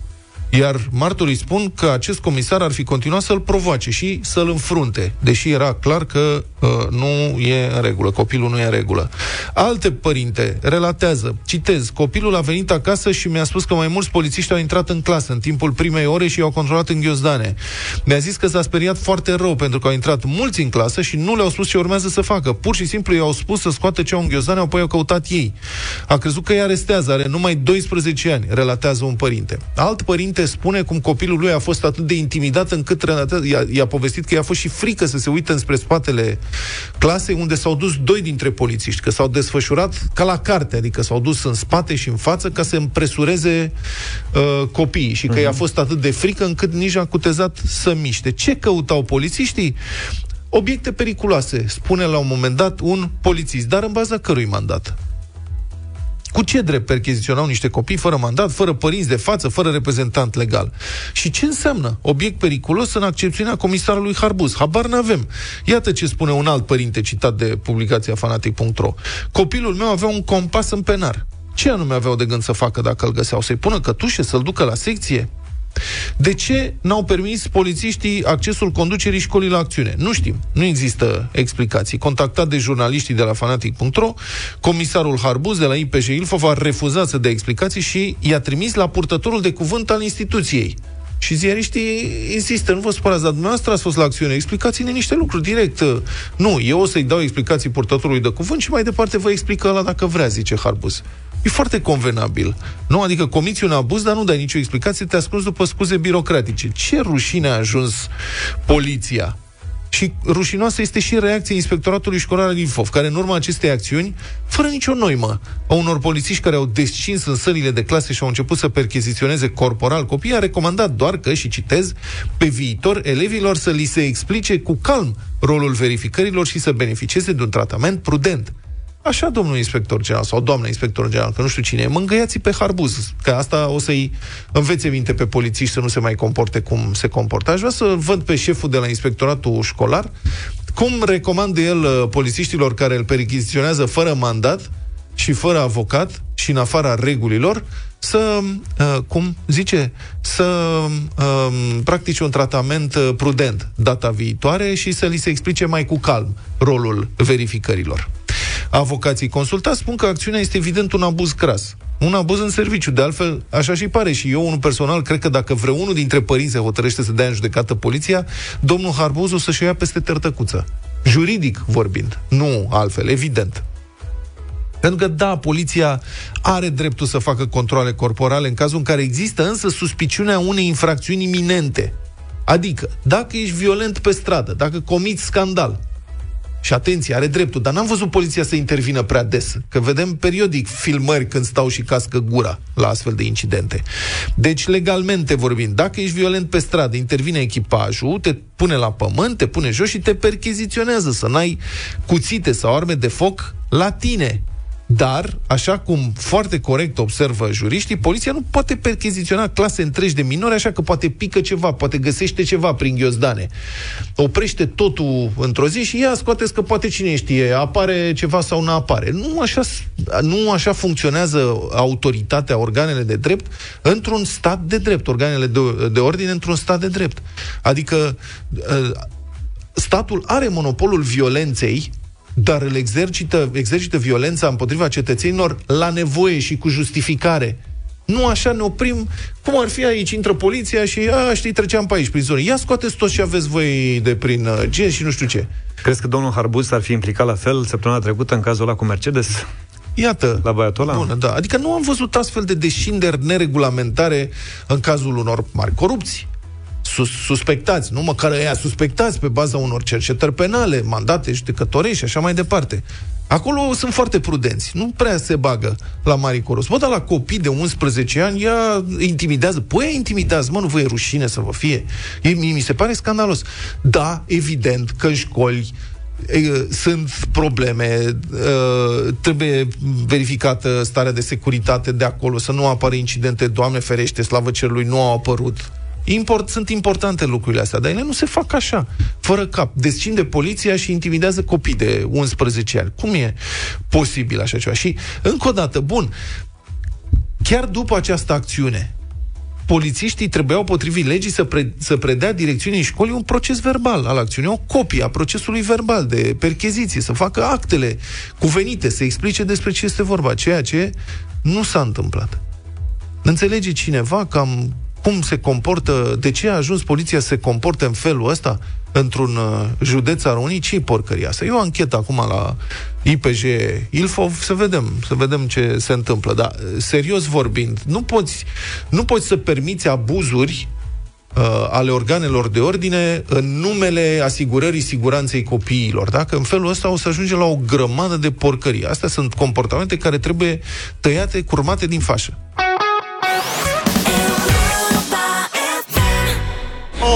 Speaker 3: Iar martorii spun că acest comisar ar fi continuat să-l provoace și să-l înfrunte, deși era clar că uh, nu e în regulă, copilul nu e în regulă. Alte părinte relatează, citez, copilul a venit acasă și mi-a spus că mai mulți polițiști au intrat în clasă în timpul primei ore și i-au controlat în ghiozdane. Mi-a zis că s-a speriat foarte rău pentru că au intrat mulți în clasă și nu le-au spus ce urmează să facă. Pur și simplu i-au spus să scoată ce au în ghiozdane, apoi au căutat ei. A crezut că îi arestează, are numai 12 ani, relatează un părinte. Alt părinte spune cum copilul lui a fost atât de intimidat încât relatează, i-a, i-a povestit că i-a fost și frică să se uite înspre spatele clasei unde s-au dus doi dintre polițiști, că s-au desfășurat ca la carte, adică s-au dus în spate și în față ca să împresureze uh, copiii și că i-a fost atât de frică încât nici a cutezat să miște. Ce căutau polițiștii? Obiecte periculoase, spune la un moment dat un polițist, dar în baza cărui mandat? Cu ce drept percheziționau niște copii fără mandat, fără părinți de față, fără reprezentant legal? Și ce înseamnă obiect periculos în accepțiunea comisarului Harbuz? Habar n-avem. Iată ce spune un alt părinte citat de publicația fanatic.ro. Copilul meu avea un compas în penar. Ce anume aveau de gând să facă dacă îl găseau? Să-i pună cătușe, să-l ducă la secție? De ce n-au permis polițiștii accesul conducerii școlii la acțiune? Nu știm. Nu există explicații. Contactat de jurnaliștii de la fanatic.ro, comisarul Harbuz de la IPJ Ilfov a refuzat să dea explicații și i-a trimis la purtătorul de cuvânt al instituției. Și ziariștii insistă, nu vă supărați, dar dumneavoastră ați fost la acțiune, explicați-ne niște lucruri direct. Nu, eu o să-i dau explicații purtătorului de cuvânt și mai departe vă explică la dacă vrea, zice Harbus. E foarte convenabil. Nu? Adică comiți un abuz, dar nu dai nicio explicație, te ascunzi după scuze birocratice. Ce rușine a ajuns poliția? Și rușinoasă este și reacția inspectoratului școlar al Ilfov, care în urma acestei acțiuni, fără nicio noimă, a unor polițiști care au descins în sălile de clase și au început să percheziționeze corporal copiii, a recomandat doar că, și citez, pe viitor elevilor să li se explice cu calm rolul verificărilor și să beneficieze de un tratament prudent. Așa, domnul inspector general sau doamna inspector general, că nu știu cine e, mângâiați pe harbuz, că asta o să-i învețe minte pe polițiști să nu se mai comporte cum se comportă. Aș vrea să văd pe șeful de la inspectoratul școlar cum recomandă el uh, polițiștilor care îl perchiziționează fără mandat și fără avocat și în afara regulilor să, uh, cum zice, să uh, practice un tratament uh, prudent data viitoare și să li se explice mai cu calm rolul verificărilor. Avocații consultați spun că acțiunea este evident un abuz cras. Un abuz în serviciu. De altfel, așa și pare. Și eu, unul personal, cred că dacă vreunul dintre părinți se hotărăște să dea în judecată poliția, domnul Harbuz o să-și o ia peste tărtăcuță. Juridic vorbind. Nu altfel, evident. Pentru că, da, poliția are dreptul să facă controle corporale în cazul în care există însă suspiciunea unei infracțiuni iminente. Adică, dacă ești violent pe stradă, dacă comiți scandal, și atenție, are dreptul, dar n-am văzut poliția să intervină prea des, că vedem periodic filmări când stau și cască gura la astfel de incidente. Deci, legalmente vorbind, dacă ești violent pe stradă, intervine echipajul, te pune la pământ, te pune jos și te percheziționează, să n-ai cuțite sau arme de foc la tine. Dar, așa cum foarte corect observă juriștii, poliția nu poate percheziționa clase întregi de minori, așa că poate pică ceva, poate găsește ceva prin ghiozdane. Oprește totul într-o zi și ia scoate că poate cine știe, apare ceva sau nu apare. Nu așa, nu așa funcționează autoritatea, organele de drept într-un stat de drept, organele de, de ordine într-un stat de drept. Adică ă, statul are monopolul violenței dar îl exercită, exercită violența împotriva cetățenilor la nevoie și cu justificare. Nu așa ne oprim, cum ar fi aici, intră poliția și, a, știi, treceam pe aici, prin zonă. Ia scoateți tot ce aveți voi de prin uh, gen și nu știu ce.
Speaker 2: Crezi că domnul Harbuz ar fi implicat la fel săptămâna trecută în cazul ăla cu Mercedes?
Speaker 3: Iată.
Speaker 2: La băiatul ăla?
Speaker 3: Bună, da. Adică nu am văzut astfel de deșinderi neregulamentare în cazul unor mari corupții sus, suspectați, nu măcar ăia suspectați pe baza unor cercetări penale, mandate judecătorești și așa mai departe. Acolo sunt foarte prudenți, nu prea se bagă la mari corupți. Bă, dar la copii de 11 ani, ea intimidează. Păi, intimidează, mă, nu vă e rușine să vă fie. E, mi se pare scandalos. Da, evident că în școli e, sunt probleme, uh, trebuie verificată starea de securitate de acolo, să nu apară incidente, Doamne ferește, slavă cerului, nu au apărut Import, sunt importante lucrurile astea, dar ele nu se fac așa, fără cap. Descinde poliția și intimidează copii de 11 ani. Cum e posibil așa ceva? Și, încă o dată, bun, chiar după această acțiune, polițiștii trebuiau, potrivit legii, să, pre- să predea direcțiunii școlii un proces verbal al acțiunii, o copie a procesului verbal de percheziție, să facă actele cuvenite, să explice despre ce este vorba, ceea ce nu s-a întâmplat. Înțelege cineva că am cum se comportă, de ce a ajuns poliția să se comporte în felul ăsta într-un uh, județ al României, ce porcăria asta? E o anchetă acum la IPJ Ilfov, să vedem, să vedem ce se întâmplă. Dar, uh, serios vorbind, nu poți, nu poți să permiți abuzuri uh, ale organelor de ordine în numele asigurării siguranței copiilor. Dacă în felul ăsta o să ajungem la o grămadă de porcării. Astea sunt comportamente care trebuie tăiate, curmate din fașă.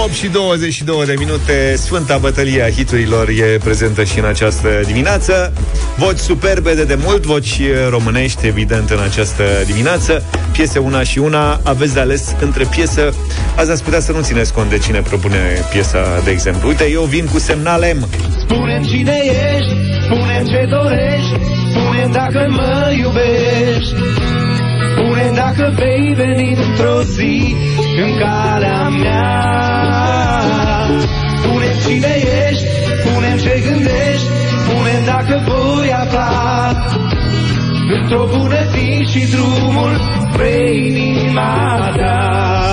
Speaker 2: 8 și 22 de minute, Sfânta Bătălie a hiturilor e prezentă și în această dimineață. Voci superbe de demult, voci românești, evident, în această dimineață. Piese una și una, aveți de ales între piesă. Azi ați putea să nu țineți cont de cine propune piesa, de exemplu. Uite, eu vin cu semnale M.
Speaker 11: spune cine ești, spune ce dorești, spune dacă mă iubești. Spune dacă vei veni într-o zi în calea mea. spune cine ești, spune ce gândești, spune dacă voi afla într-o bună zi și drumul spre inima ta.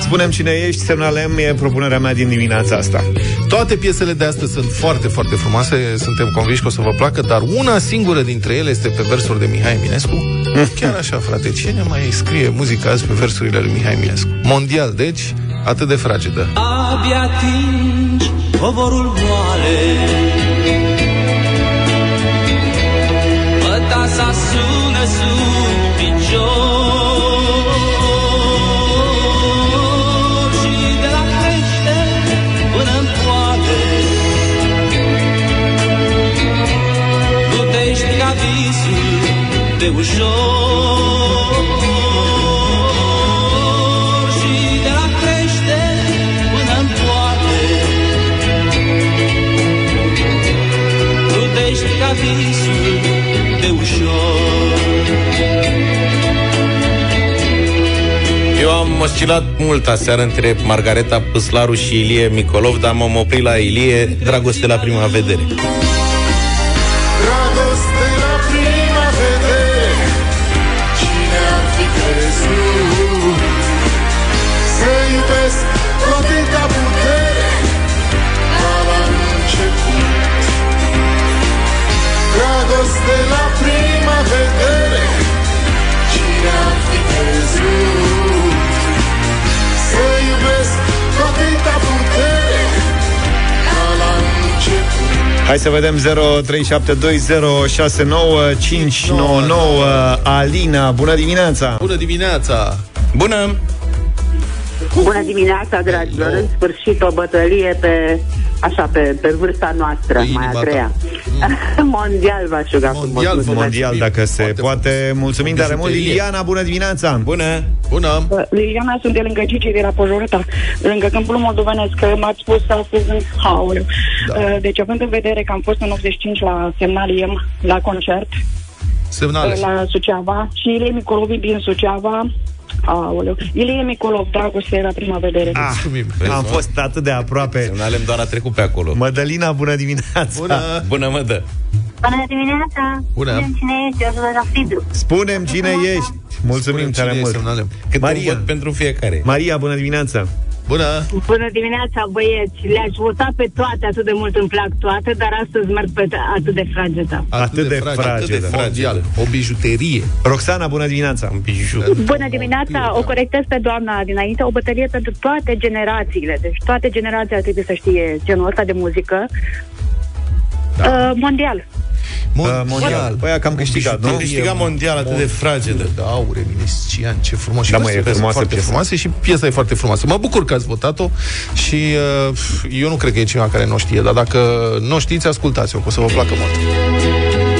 Speaker 2: Spunem cine ești, semnale M e propunerea mea din dimineața asta.
Speaker 3: Toate piesele de astăzi sunt foarte, foarte frumoase, suntem convinși că o să vă placă, dar una singură dintre ele este pe versuri de Mihai Eminescu. Chiar așa, frate, cine mai scrie muzica azi pe versurile lui Mihai Eminescu? Mondial, deci, atât de fragedă.
Speaker 11: Abia atingi covorul moale Mătasa sună sub picior
Speaker 5: ușor Și de la crește până în poate Plutești ca visul de ușor
Speaker 3: Eu am oscilat mult aseară între Margareta Păslaru și Ilie Micolov, dar m-am oprit la Ilie, dragoste la prima vedere.
Speaker 2: Hai să vedem 0372069599 Alina, bună dimineața
Speaker 11: Bună dimineața!
Speaker 3: Bună!
Speaker 10: Bună dimineața, dragilor! În sfârșit o bătălie pe, așa, pe, pe vârsta noastră, mai a treia. Mondial v-aș ruga frumos.
Speaker 2: Mondial,
Speaker 10: Mulțumesc.
Speaker 2: mondial dacă se poate Mulțumim tare mult Liliana, bună dimineața
Speaker 3: Bună
Speaker 11: Bună
Speaker 12: Uh, Liliana, sunt de lângă Gigi de la Pojorăta, lângă Câmpul Moldovenesc, că m-ați spus astăzi în haul. Da. Deci, având în vedere că am fost în 85 la Semnaliem, la concert,
Speaker 11: Semnale.
Speaker 12: uh, la Suceava, și Ilie Micolovi din Suceava, Aoleu. Ilie Micolov, dragoste la prima vedere.
Speaker 2: ah, Am fost atât de aproape
Speaker 3: Semnalem doar a trecut pe acolo
Speaker 2: Mădălina, bună dimineața
Speaker 11: Bună
Speaker 3: Bună, mădă
Speaker 13: Bună dimineața!
Speaker 2: Bună.
Speaker 13: Spune-mi cine ești, eu sunt de la Fidru.
Speaker 2: Spunem cine ești Mulțumim tare
Speaker 11: cine e,
Speaker 2: mult
Speaker 11: semnalem.
Speaker 3: Câte
Speaker 2: Maria.
Speaker 3: un vot pentru fiecare
Speaker 2: Maria, bună dimineața
Speaker 11: Bună
Speaker 13: Bună dimineața, băieți! Le-aș vota pe toate, atât de mult îmi plac toate, dar astăzi merg pe atât de frageda.
Speaker 2: Atât de fragedă.
Speaker 11: Atât de mondial O bijuterie
Speaker 2: Roxana, bună dimineața
Speaker 3: Un biju
Speaker 14: Bună dimineața, o corectez pe doamna dinainte, o bătălie pentru toate generațiile. Deci toate generațiile ar trebui să știe genul ăsta de muzică. Da. Uh, mondial.
Speaker 2: Uh, mondial. Păi că am câștigat, nu?
Speaker 3: Am câștigat mondial atât de fragedă
Speaker 11: Da, aur, Eminescian, ce frumos Și
Speaker 2: Da, mă,
Speaker 11: versurile
Speaker 2: e
Speaker 11: sunt
Speaker 2: frumoasă
Speaker 11: foarte
Speaker 2: piesa.
Speaker 11: frumoase Și piesa e foarte frumoasă Mă bucur că ați votat-o Și uh, eu nu cred că e cineva care nu o știe Dar dacă nu o știți, ascultați-o Că o să vă placă mult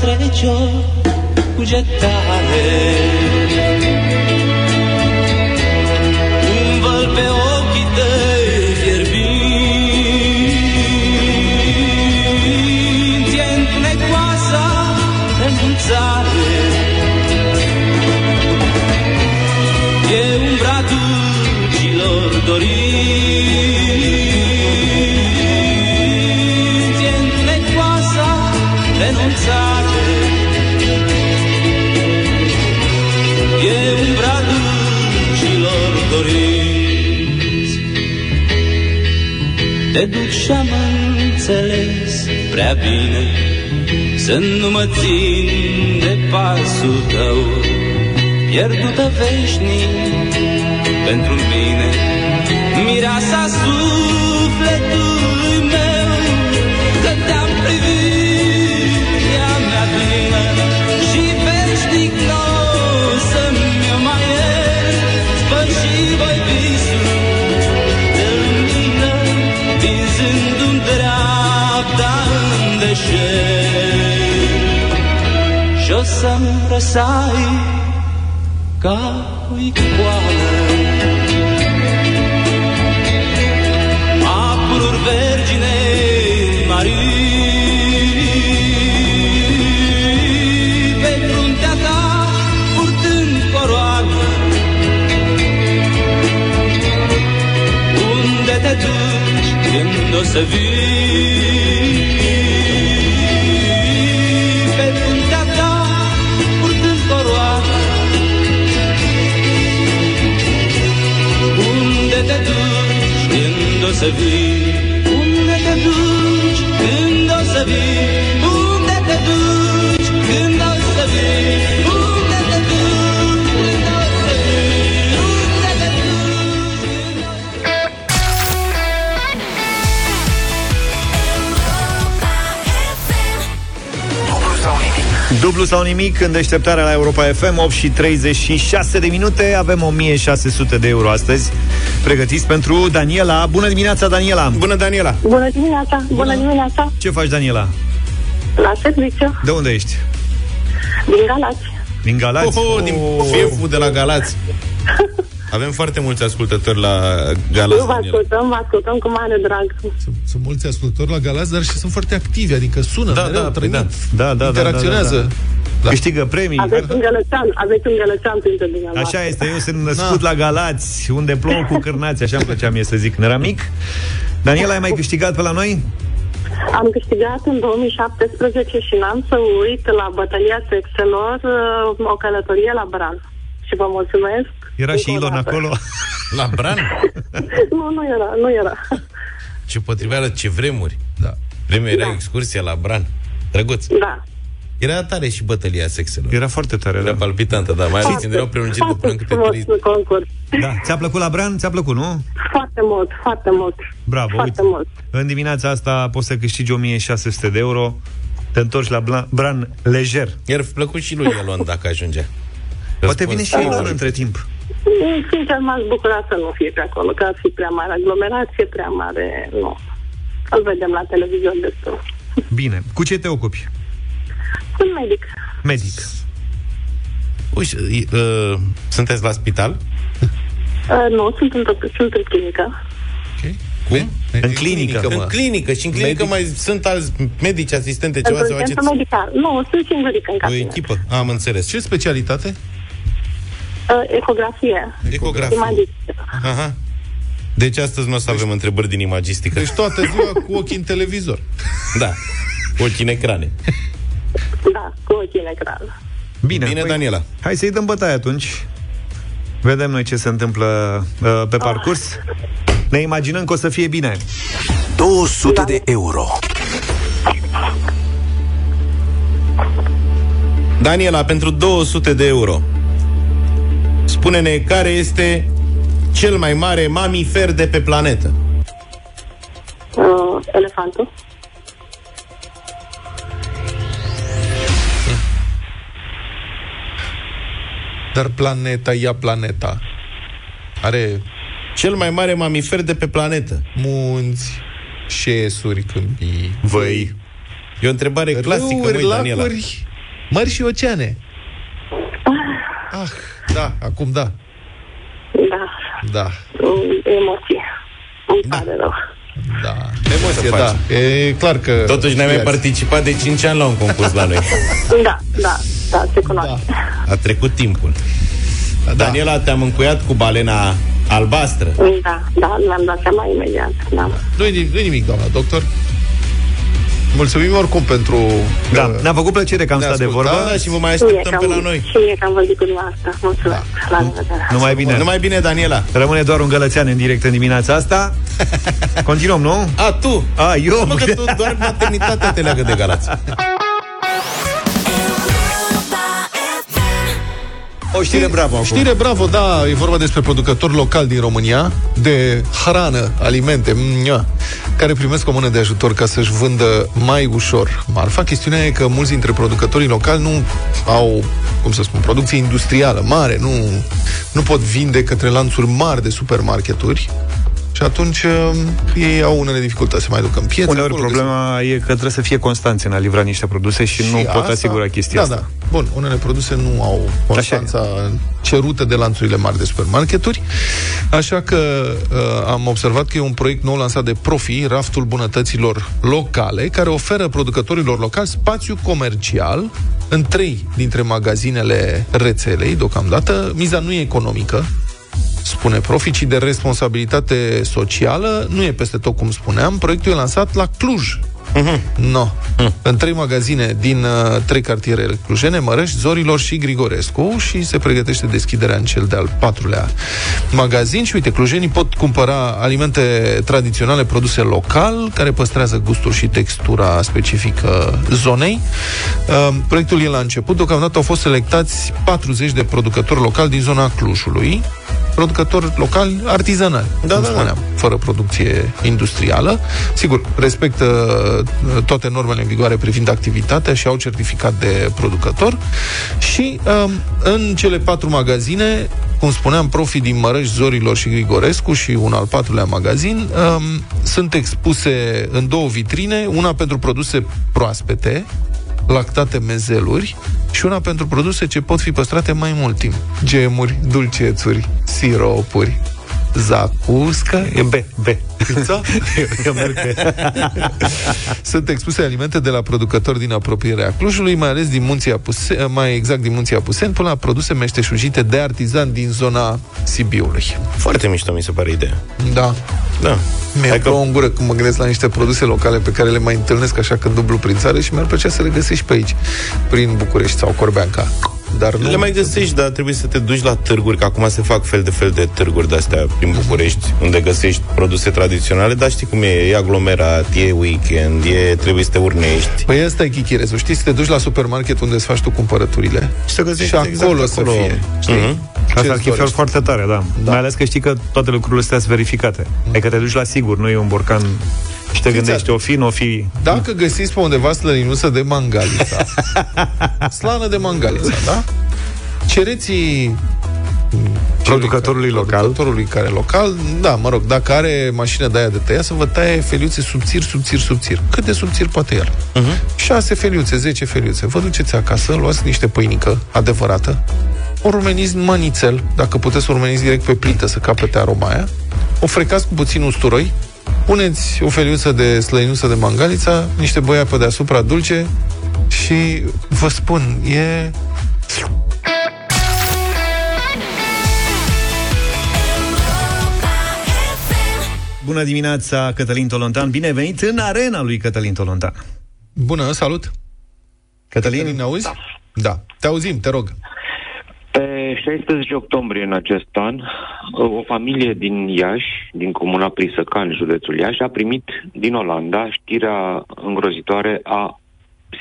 Speaker 5: trece o cugetare
Speaker 11: și-am înțeles prea bine Să nu mă țin de pasul tău. Pierdută veșnic pentru mine Mireasa sufletului să-mi răsai ca o icoană Apururi vergine mari Pe fruntea ta purtând coroană. Unde te duci când o să vii să vii? Unde te duci când o să vii?
Speaker 2: Dublu sau nimic în deșteptarea la Europa FM 8 și 36 de minute Avem 1600 de euro astăzi Pregătiți pentru Daniela Bună dimineața, Daniela
Speaker 5: Bună, Daniela
Speaker 15: Bună dimineața! Bună dimineața!
Speaker 2: Ce faci, Daniela?
Speaker 15: La serviciu,
Speaker 2: De unde ești?
Speaker 15: din Galați.
Speaker 2: Din Galați?
Speaker 5: Oh, oh, din fieful de la Galați Avem foarte mulți ascultători la
Speaker 15: Nu
Speaker 5: Galați,
Speaker 15: vă
Speaker 5: Daniela.
Speaker 15: ascultăm, vă ascultăm cu mare drag.
Speaker 3: Sunt mulți ascultători la Galați, dar și sunt foarte activi, adică sună
Speaker 5: Da,
Speaker 3: mereu,
Speaker 5: da, păi
Speaker 3: trimit,
Speaker 2: Da, da, da,
Speaker 3: interacționează.
Speaker 2: da, da, da. Câștigă premii
Speaker 15: Aveți un gălățean, aveți un gălățean printre dumneavoastră.
Speaker 2: Așa este, eu sunt născut la Galați Unde plouă cu cârnați, așa îmi plăcea mie să zic Când eram mic Daniela, ai mai câștigat pe la noi?
Speaker 15: Am câștigat în 2017 și n-am să uit la bătălia sexelor uh, o călătorie la Bran. Și vă mulțumesc.
Speaker 2: Era și
Speaker 15: încă o
Speaker 2: Ilon
Speaker 15: dată.
Speaker 2: acolo
Speaker 5: La Bran?
Speaker 15: nu, nu era, nu era.
Speaker 5: Ce potriveală, ce vremuri
Speaker 3: Da.
Speaker 5: Vremea era
Speaker 15: Da.
Speaker 5: excursia la Bran Drăguț
Speaker 15: Da.
Speaker 5: Era tare și bătălia sexelor
Speaker 2: Era foarte tare,
Speaker 5: Era
Speaker 2: da.
Speaker 5: palpitantă, da Mai ales când erau prelungite de până în câte
Speaker 15: frumos
Speaker 5: trei
Speaker 15: concurs.
Speaker 2: da. Ți-a plăcut la Bran? Ți-a plăcut, nu?
Speaker 15: Foarte mult, foarte mult.
Speaker 2: Bravo,
Speaker 15: Foarte
Speaker 2: uite.
Speaker 15: mult.
Speaker 2: În dimineața asta poți să câștigi 1600 de euro Te întorci la Bla- Bran lejer
Speaker 5: I-ar fi plăcut și lui Elon dacă ajungea
Speaker 2: Poate vine și
Speaker 5: Răspuns.
Speaker 2: Ilon între timp
Speaker 15: Sincer, m-aș bucura să nu fie pe acolo, că ar fi prea mare aglomerație, prea mare... Nu. Îl vedem la televizor destul.
Speaker 2: Bine, cu ce te ocupi?
Speaker 15: Sunt medic.
Speaker 2: Medic
Speaker 5: Uite, uh, sunteți la spital?
Speaker 15: Uh, nu, sunt, în, sunt în clinică.
Speaker 5: Cum?
Speaker 2: În clinică,
Speaker 5: În
Speaker 2: mă.
Speaker 5: clinică și în clinică Medic? mai sunt alți medici, asistente, ceva
Speaker 15: Într-un
Speaker 5: să
Speaker 15: centru
Speaker 5: faceți
Speaker 15: medical. Nu, sunt singurică în
Speaker 5: o
Speaker 15: cabinet.
Speaker 5: echipă. Am înțeles.
Speaker 3: Ce specialitate?
Speaker 15: Uh, ecografie.
Speaker 5: Ecografie.
Speaker 15: Imagistică.
Speaker 5: Aha. Deci astăzi nu o să avem întrebări din imagistică.
Speaker 3: Deci toată ziua cu ochii în televizor.
Speaker 5: Da. Ochii în ecrane.
Speaker 15: Da, cu ochii în ecran.
Speaker 2: Bine,
Speaker 5: Bine, Daniela.
Speaker 2: Hai să-i dăm bătaie atunci Vedem noi ce se întâmplă uh, pe parcurs Ne imaginăm că o să fie bine
Speaker 1: 200 de euro.
Speaker 5: Daniela, pentru 200 de euro, spune-ne care este cel mai mare mamifer de pe planetă.
Speaker 15: Uh, elefantul.
Speaker 3: Dar planeta, ia planeta. Are
Speaker 5: Cel mai mare mamifer de pe planetă.
Speaker 3: munți, șesuri, câmpii,
Speaker 2: Văi
Speaker 5: E o întrebare clasică,
Speaker 3: râuri,
Speaker 5: măi, Daniela.
Speaker 3: lacuri, mări și oceane. Ah, da, acum da.
Speaker 15: Da,
Speaker 3: Da,
Speaker 15: mm, emoție. Îmi pare rău.
Speaker 3: da.
Speaker 5: Emoție,
Speaker 3: Da, e clar că...
Speaker 5: Totuși n-ai mai
Speaker 3: știați.
Speaker 5: participat de 5 ani la un concurs la noi.
Speaker 15: Da, da. da, se cunoaște.
Speaker 5: A trecut timpul. Da. Daniela, te-am încuiat cu balena albastră.
Speaker 15: Da, da, mi-am dat seama imediat, da.
Speaker 3: Nu-i, nim- nu-i nimic, doamna doctor. Mulțumim oricum pentru...
Speaker 2: Da,
Speaker 3: uh,
Speaker 2: ne-a făcut plăcere că am
Speaker 3: ne-a
Speaker 2: stat de
Speaker 3: ascultat.
Speaker 2: vorbă.
Speaker 5: Da, și vă mai
Speaker 15: Și mie
Speaker 5: așteptăm
Speaker 15: că
Speaker 5: pe la
Speaker 15: am-
Speaker 5: noi.
Speaker 15: Și mie că am vorbit cu dumneavoastră. Mulțumesc. La revedere.
Speaker 2: Numai bine.
Speaker 5: Numai bine, Daniela.
Speaker 2: Rămâne doar un gălățean în direct în dimineața asta. Continuăm, nu?
Speaker 5: A, tu?
Speaker 2: A, eu?
Speaker 5: Mă, că tu doar maternitatea te leagă de Galați.
Speaker 2: O știre bravo acum.
Speaker 3: Știre bravo, da, e vorba despre producători locali din România de hrană, alimente, mnia, care primesc o mână de ajutor ca să-și vândă mai ușor marfa. Chestiunea e că mulți dintre producătorii locali nu au, cum să spun, producție industrială mare, nu, nu pot vinde către lanțuri mari de supermarketuri și atunci uh, ei au unele dificultăți să mai ducă în piețe.
Speaker 2: Uneori
Speaker 3: acolo
Speaker 2: problema e că trebuie să fie constanți în a livra niște produse și, nu pot
Speaker 3: asta-
Speaker 2: asigura chestia
Speaker 3: da,
Speaker 2: asta.
Speaker 3: Da, Bun, unele produse nu au constanța cerută de lanțurile mari de supermarketuri, așa că uh, am observat că e un proiect nou lansat de Profi, Raftul Bunătăților Locale, care oferă producătorilor locali spațiu comercial în trei dintre magazinele rețelei, deocamdată. Miza nu e economică, spune Profi, ci de responsabilitate socială. Nu e peste tot cum spuneam. Proiectul e lansat la Cluj. No. În trei magazine din uh, trei cartiere clujene, Mărăști, Zorilor și Grigorescu și se pregătește deschiderea în cel de-al patrulea magazin și uite, clujenii pot cumpăra alimente tradiționale produse local, care păstrează gustul și textura specifică zonei. Uh, proiectul e la început, deocamdată au fost selectați 40 de producători locali din zona Clujului, producători locali artizanali, da, cum spuneam, fără producție industrială. Sigur, respectă uh, toate normele în vigoare privind activitatea și au certificat de producător. Și um, în cele patru magazine, cum spuneam, profii din Mărăști, Zorilor și Grigorescu și un al patrulea magazin, um, sunt expuse în două vitrine, una pentru produse proaspete, lactate mezeluri și una pentru produse ce pot fi păstrate mai mult timp. Gemuri, dulcețuri, siropuri, zacuscă.
Speaker 2: E B, B.
Speaker 3: Pizza?
Speaker 2: Eu merg pe...
Speaker 3: Sunt expuse alimente de la producători din apropierea Clujului, mai ales din munții Apuse, mai exact din munții Apuseni, până la produse meșteșugite de artizan din zona Sibiului.
Speaker 5: Foarte mișto mi se pare ideea.
Speaker 3: Da.
Speaker 5: Da.
Speaker 3: Mi-e că... în gură când mă gândesc la niște produse locale pe care le mai întâlnesc așa când dublu prin țară și mi-ar plăcea să le găsești pe aici, prin București sau Corbeanca. Dar nu...
Speaker 5: Le mai găsești, dar trebuie să te duci la târguri, că acum se fac fel de fel de târguri de-astea prin București, unde găsești produse tradiționale, dar știi cum e, e aglomerat, e weekend, e, trebuie să te urnești.
Speaker 3: Păi ăsta e chichirețul, știi, să te duci la supermarket unde îți faci tu cumpărăturile
Speaker 2: Și să găsești
Speaker 3: și acolo,
Speaker 2: exact
Speaker 3: să
Speaker 2: acolo.
Speaker 3: fie. Știi?
Speaker 2: Mhm. Asta
Speaker 3: Ce-ți
Speaker 2: ar fi fel
Speaker 3: dorești?
Speaker 2: foarte tare, da. da. Mai ales că știi că toate lucrurile astea sunt verificate. Adică te duci la sigur, nu e un borcan și te gândești, o fi, nu o fi...
Speaker 3: Dacă găsiți pe undeva slăninuță de mangalița, slană de mangalița, da? Cereți
Speaker 2: producătorului local.
Speaker 3: Producătorului care e local, da, mă rog, dacă are mașină de aia de tăiat, să vă taie feliuțe subțiri, subțiri, subțiri. Cât de subțiri poate el? Uh-huh. 6 feliuțe, 10 feliuțe. Vă duceți acasă, luați niște pâinică adevărată, o rumeniți în manițel, dacă puteți să o rumeniți direct pe plită să capete aroma aia, o frecați cu puțin usturoi, puneți o feliuță de slăinuță de mangalița, niște băia pe deasupra dulce și vă spun, e
Speaker 2: Bună dimineața, Cătălin Tolontan. Bine ai venit în arena lui Cătălin Tolontan.
Speaker 3: Bună, salut!
Speaker 2: Cătălin?
Speaker 3: Cătălin, ne auzi? Da. Te auzim, te rog.
Speaker 16: Pe 16 octombrie în acest an, o familie din Iași, din comuna Prisăcani, județul Iași, a primit din Olanda știrea îngrozitoare a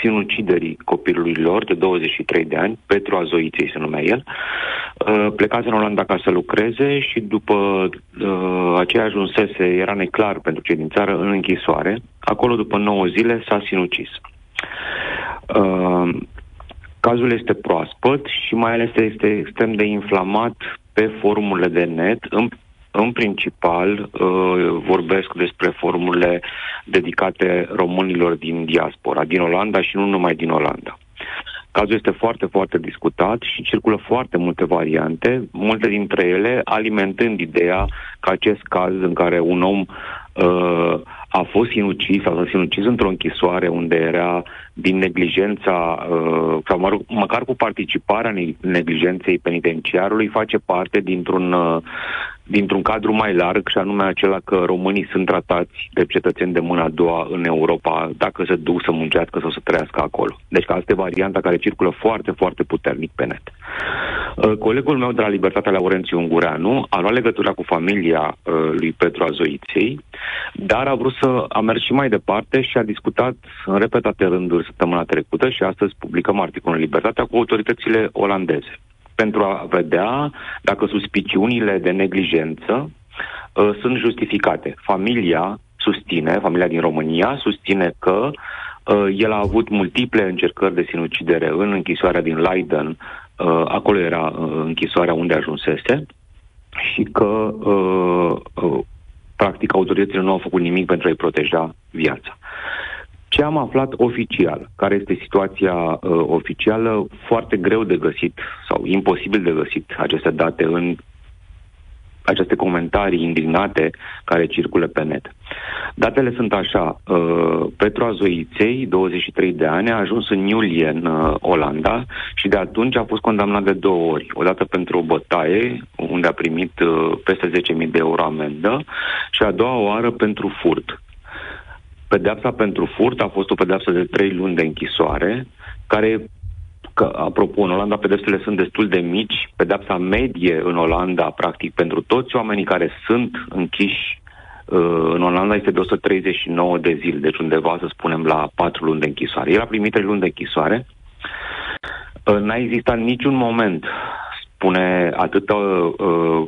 Speaker 16: sinuciderii copilului lor de 23 de ani, Petru Azoiței se numea el, uh, plecați în Olanda ca să lucreze și după uh, aceea ajunsese, era neclar pentru cei din țară, în închisoare. Acolo, după 9 zile, s-a sinucis. Uh, cazul este proaspăt și mai ales este extrem de inflamat pe forumurile de net. În, în principal uh, vorbesc despre forumurile dedicate românilor din diaspora, din Olanda și nu numai din Olanda. Cazul este foarte, foarte discutat și circulă foarte multe variante, multe dintre ele alimentând ideea că acest caz în care un om uh, a fost sinucis sau s-a sinucis într-o închisoare unde era din neglijența, uh, sau mă rog, măcar cu participarea ne- neglijenței penitenciarului, face parte dintr-un, uh, dintr-un cadru mai larg, și anume acela că românii sunt tratați de cetățeni de mâna a doua în Europa dacă se duc să muncească sau să trăiască acolo. Deci că asta e varianta care circulă foarte, foarte puternic pe net. Uh, Colegul meu de la Libertatea Laurențiu Ungureanu a luat legătura cu familia uh, lui Petru Azoiței, dar a vrut să a mers și mai departe și a discutat în repetate rânduri săptămâna trecută și astăzi publicăm articolul în Libertatea cu autoritățile olandeze pentru a vedea dacă suspiciunile de neglijență uh, sunt justificate. Familia susține, familia din România susține că uh, el a avut multiple încercări de sinucidere în închisoarea din Leiden, uh, acolo era uh, închisoarea unde ajunsese, și că uh, uh, practic autoritățile nu au făcut nimic pentru a-i proteja viața. Ce am aflat oficial, care este situația uh, oficială, foarte greu de găsit sau imposibil de găsit aceste date în aceste comentarii indignate care circulă pe net. Datele sunt așa. Uh, Petru Azoiței, 23 de ani, a ajuns în iulie în uh, Olanda și de atunci a fost condamnat de două ori. O dată pentru o bătaie, unde a primit uh, peste 10.000 de euro amendă și a doua oară pentru furt. Pedeapsa pentru furt a fost o pedeapsă de trei luni de închisoare, care că, apropo, în Olanda pedepsele sunt destul de mici. Pedepsa medie în Olanda, practic, pentru toți oamenii care sunt închiși uh, în Olanda este de 139 de zile, deci undeva, să spunem, la 4 luni de închisoare. El a primit 3 luni de închisoare. Uh, N-a existat niciun moment, spune atât uh, uh,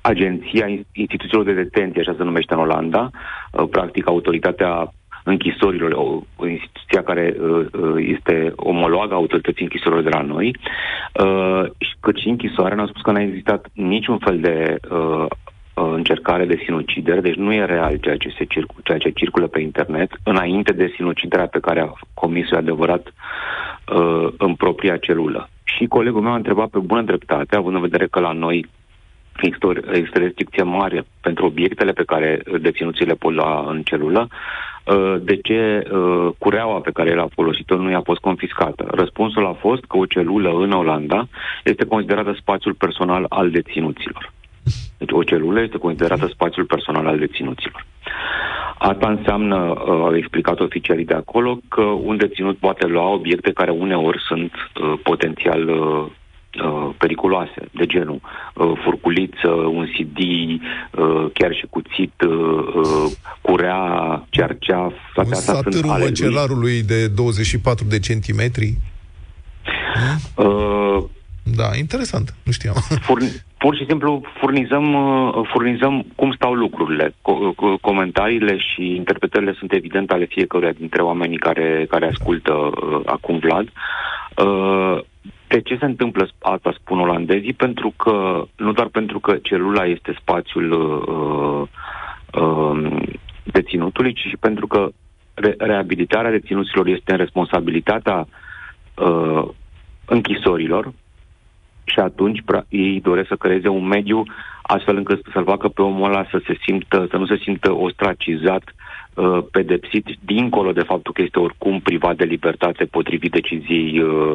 Speaker 16: Agenția Instituțiilor de Detenție, așa se numește în Olanda, uh, practic autoritatea închisorilor, o, o instituție care uh, uh, este omologă autorității închisorilor de la noi, uh, și- cât și închisoarea ne-au spus că n-a existat niciun fel de uh, uh, încercare de sinucidere, deci nu e real ceea ce, se circu- ceea ce circulă pe internet, înainte de sinuciderea pe care a comis-o e adevărat uh, în propria celulă. Și colegul meu a întrebat pe bună dreptate, având în vedere că la noi există, o- există restricție mare pentru obiectele pe care uh, deținuții le pot lua în celulă, uh, de ce uh, cureaua pe care el a folosit-o nu i-a fost confiscată. Răspunsul a fost că o celulă în Olanda este considerată spațiul personal al deținuților. Deci o celulă este considerată spațiul personal al deținuților. Asta înseamnă, uh, au explicat oficialii de acolo, că un deținut poate lua obiecte care uneori sunt uh, potențial uh, uh, periculoase, de genul uh, furculiță, un CD, uh, chiar și cuțit, uh, uh, curea, cerceaf, toate
Speaker 3: Un
Speaker 16: astea sunt
Speaker 3: satârul
Speaker 16: ale lui.
Speaker 3: măcelarului de 24 de centimetri.
Speaker 16: Uh,
Speaker 3: Da, interesant. Nu știam.
Speaker 16: Furn- pur și simplu furnizăm, uh, furnizăm cum stau lucrurile. Co- co- comentariile și interpretările sunt evident ale fiecăruia dintre oamenii care, care ascultă uh, acum Vlad. Uh, de ce se întâmplă asta, spun olandezii? Pentru că, nu doar pentru că celula este spațiul uh, uh, deținutului, ci și pentru că re- reabilitarea deținuților este în responsabilitatea uh, închisorilor, și atunci pra- ei doresc să creeze un mediu astfel încât să-l facă pe omul ăla să se simtă, să nu se simtă ostracizat, uh, pedepsit, dincolo de faptul că este oricum privat de libertate potrivit deciziei uh,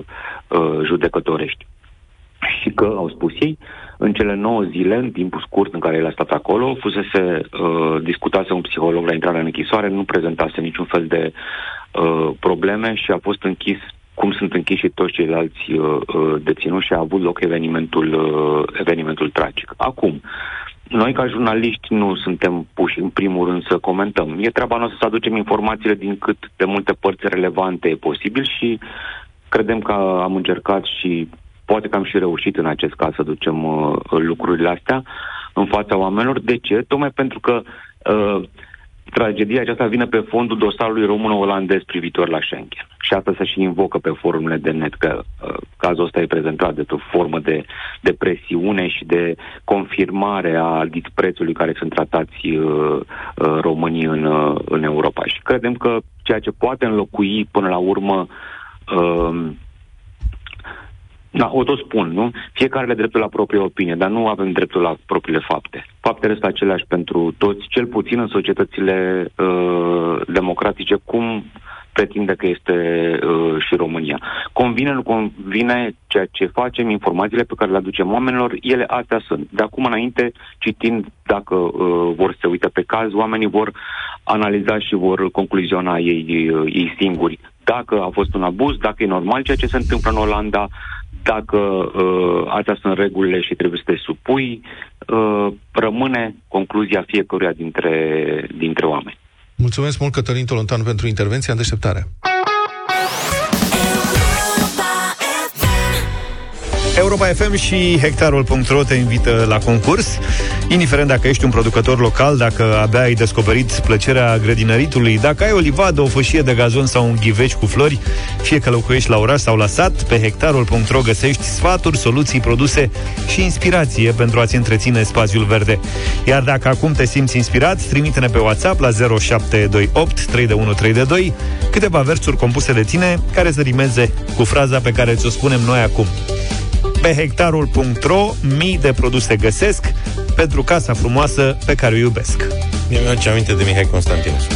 Speaker 16: uh, judecătorești. Și că, au spus ei, în cele 9 zile, în timpul scurt în care el a stat acolo, fusese, uh, discutase un psiholog la intrarea în închisoare, nu prezentase niciun fel de uh, probleme și a fost închis cum sunt închiși și toți ceilalți uh, uh, deținuți și a avut loc evenimentul, uh, evenimentul tragic. Acum, noi ca jurnaliști nu suntem puși în primul rând să comentăm. E treaba noastră să aducem informațiile din cât de multe părți relevante e posibil și credem că am încercat și poate că am și reușit în acest caz să ducem uh, lucrurile astea în fața oamenilor. De ce? Tocmai pentru că uh, tragedia aceasta vine pe fondul dosarului român-olandez privitor la Schengen. Și asta se și invocă pe forumurile de net, că uh, cazul ăsta e prezentat de o formă de, de presiune și de confirmare a disprețului care sunt tratați uh, uh, românii în, uh, în Europa. Și credem că ceea ce poate înlocui până la urmă uh, Da, o tot spun, nu? Fiecare are dreptul la propria opinie, dar nu avem dreptul la propriile fapte. Faptele sunt aceleași pentru toți, cel puțin în societățile uh, democratice, cum pretinde că este uh, și România. Convine, nu convine ceea ce facem, informațiile pe care le aducem oamenilor, ele astea sunt. De acum înainte, citind, dacă uh, vor să se uite pe caz, oamenii vor analiza și vor concluziona ei, uh, ei singuri dacă a fost un abuz, dacă e normal ceea ce se întâmplă în Olanda, dacă uh, astea sunt regulile și trebuie să te supui, uh, rămâne concluzia fiecăruia dintre, dintre oameni.
Speaker 3: Mulțumesc mult, Cătălin Tolontan, pentru intervenția în deșteptare.
Speaker 2: Europa FM și Hectarul.ro te invită la concurs. Indiferent dacă ești un producător local, dacă abia ai descoperit plăcerea grădinăritului, dacă ai o livadă, o fâșie de gazon sau un ghiveci cu flori, fie că locuiești la oraș sau la sat, pe Hectarul.ro găsești sfaturi, soluții, produse și inspirație pentru a-ți întreține spațiul verde. Iar dacă acum te simți inspirat, trimite-ne pe WhatsApp la 0728 32132 câteva versuri compuse de tine care să rimeze cu fraza pe care ți-o spunem noi acum. Pe hectarul.ro mii de produse găsesc pentru casa frumoasă pe care o iubesc.
Speaker 5: Eu mi-aduce aminte de Mihai Constantinescu.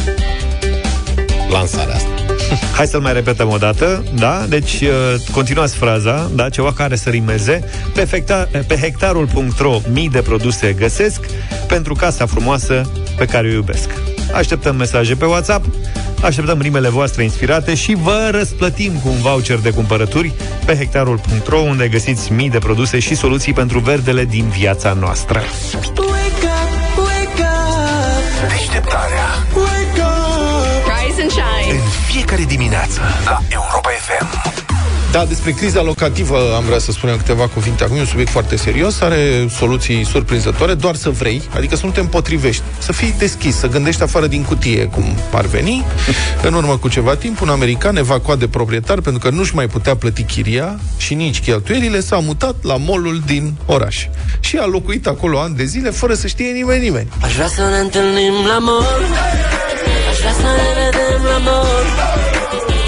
Speaker 5: Lansarea asta.
Speaker 2: Hai să-l mai repetăm o dată, da? Deci uh, continuați fraza, da? Ceva care să rimeze. Pe, fecta, pe hectarul.ro mii de produse găsesc pentru casa frumoasă pe care o iubesc. Așteptăm mesaje pe WhatsApp, așteptăm rimele voastre inspirate și vă răsplătim cu un voucher de cumpărături pe hectarul.ro unde găsiți mii de produse și soluții pentru verdele din viața noastră.
Speaker 8: Wake up, wake up.
Speaker 1: Deșteptarea
Speaker 8: Wake up. Rise and shine.
Speaker 1: în fiecare dimineață la Europa FM.
Speaker 3: Da, despre criza locativă am vrea să spunem câteva cuvinte acum. E un subiect foarte serios, are soluții surprinzătoare, doar să vrei, adică să nu te împotrivești, să fii deschis, să gândești afară din cutie cum ar veni. În urmă cu ceva timp, un american evacuat de proprietar pentru că nu-și mai putea plăti chiria și nici cheltuielile, s-a mutat la molul din oraș. Și a locuit acolo ani de zile fără să știe nimeni nimeni.
Speaker 8: Aș vrea să ne întâlnim la mor Aș vrea să ne vedem la mor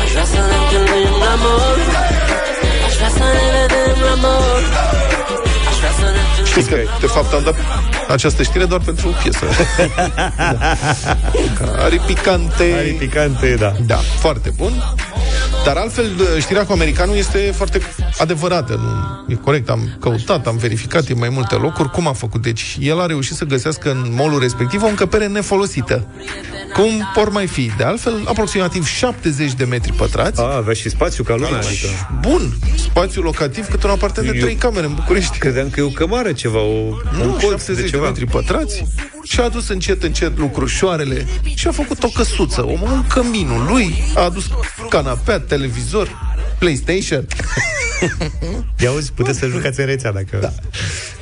Speaker 8: Aș vrea să ne întâlnim la mor vedem la mor Aș vrea să ne întâlnim
Speaker 3: Știți că, de fapt, am dat această știre doar pentru piesă. da. Are picante.
Speaker 2: Are picante, da.
Speaker 3: Da, foarte bun. Dar altfel, știrea cu americanul este foarte adevărată. Nu, e corect, am căutat, am verificat în mai multe locuri cum a făcut. Deci, el a reușit să găsească în molul respectiv o încăpere nefolosită. Cum por mai fi? De altfel, aproximativ 70 de metri pătrați.
Speaker 2: A, avea și spațiu ca lumea, adică...
Speaker 3: Bun, spațiu locativ cât un apartament de
Speaker 2: Eu-
Speaker 3: trei camere în București.
Speaker 2: Credeam că e o cămară ceva, o,
Speaker 3: Nu,
Speaker 2: un colț
Speaker 3: 70
Speaker 2: de
Speaker 3: de,
Speaker 2: ceva.
Speaker 3: metri pătrați și a adus încet, încet lucrușoarele și a făcut o căsuță, o, un căminul lui, a adus canapea, televizor, PlayStation.
Speaker 2: Ia uzi, puteți să jucați în rețea dacă... Da.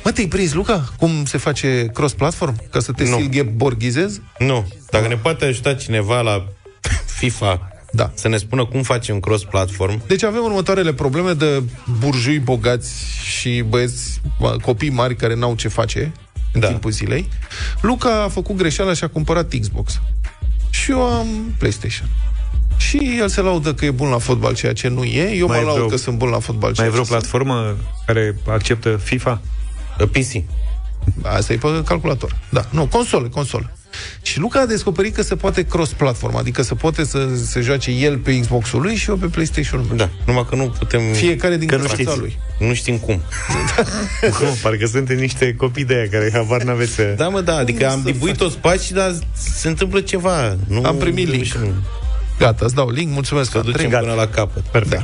Speaker 3: Mă, te-ai prins, Luca? Cum se face cross-platform? Ca să te
Speaker 5: Nu.
Speaker 3: silgheborghizezi?
Speaker 5: Nu. Dacă ne poate ajuta cineva la FIFA
Speaker 3: da.
Speaker 5: să ne spună cum facem cross-platform,
Speaker 3: Deci avem următoarele probleme de burjui bogați și băieți, bă, copii mari care n-au ce face în da. timpul zilei. Luca a făcut greșeala și a cumpărat Xbox. Și eu am PlayStation. Și el se laudă că e bun la fotbal, ceea ce nu e. Eu
Speaker 2: Mai
Speaker 3: mă
Speaker 2: e
Speaker 3: laud
Speaker 2: vreo-
Speaker 3: că sunt bun la fotbal, ceea
Speaker 2: Mai e vreo
Speaker 3: ce sunt.
Speaker 2: platformă care acceptă FIFA?
Speaker 5: PC.
Speaker 3: Asta e pe calculator. Da, nu, console, console. Și Luca a descoperit că se poate cross-platform, adică se poate să se joace el pe Xbox-ul lui și eu pe PlayStation-ul meu.
Speaker 5: Da, numai că nu putem...
Speaker 3: Fiecare din
Speaker 5: că nu
Speaker 3: căsuța
Speaker 5: știți.
Speaker 3: lui.
Speaker 5: Nu știm cum.
Speaker 2: Nu, parcă sunt niște copii de aia care habar n-aveți să...
Speaker 5: Da, mă, da, adică am dibuit toți pași, dar se întâmplă ceva. Nu
Speaker 3: Am primit link.
Speaker 5: reușim
Speaker 3: Gata, îți dau link, mulțumesc,
Speaker 5: Să ducem
Speaker 3: Andrei.
Speaker 5: până la capăt.
Speaker 2: Perfect.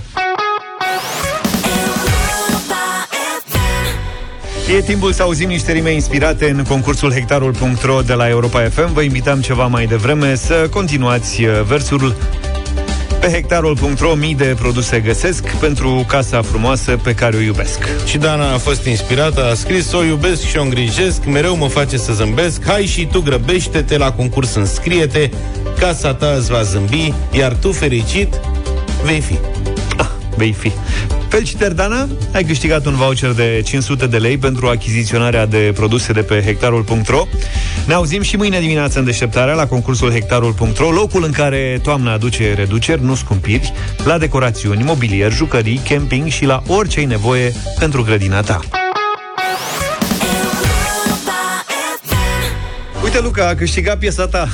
Speaker 2: E timpul să auzim niște rime inspirate în concursul hectarul.ro de la Europa FM. Vă invitam ceva mai devreme să continuați uh, versul pe hectarul.ro mii de produse găsesc pentru casa frumoasă pe care o iubesc.
Speaker 5: Și Dana a fost inspirată, a scris O iubesc și o îngrijesc, mereu mă face să zâmbesc Hai și tu grăbește-te la concurs înscrie-te Casa ta îți va zâmbi Iar tu fericit vei fi
Speaker 2: Vei fi. Felicitări, Dana! Ai câștigat un voucher de 500 de lei pentru achiziționarea de produse de pe hectarul.ro. Ne auzim și mâine dimineață în deșteptarea la concursul hectarul.ro, locul în care toamna aduce reduceri, nu scumpiri, la decorațiuni, mobilier, jucării, camping și la orice ai nevoie pentru grădina ta. Uite, Luca, a câștigat piesa ta.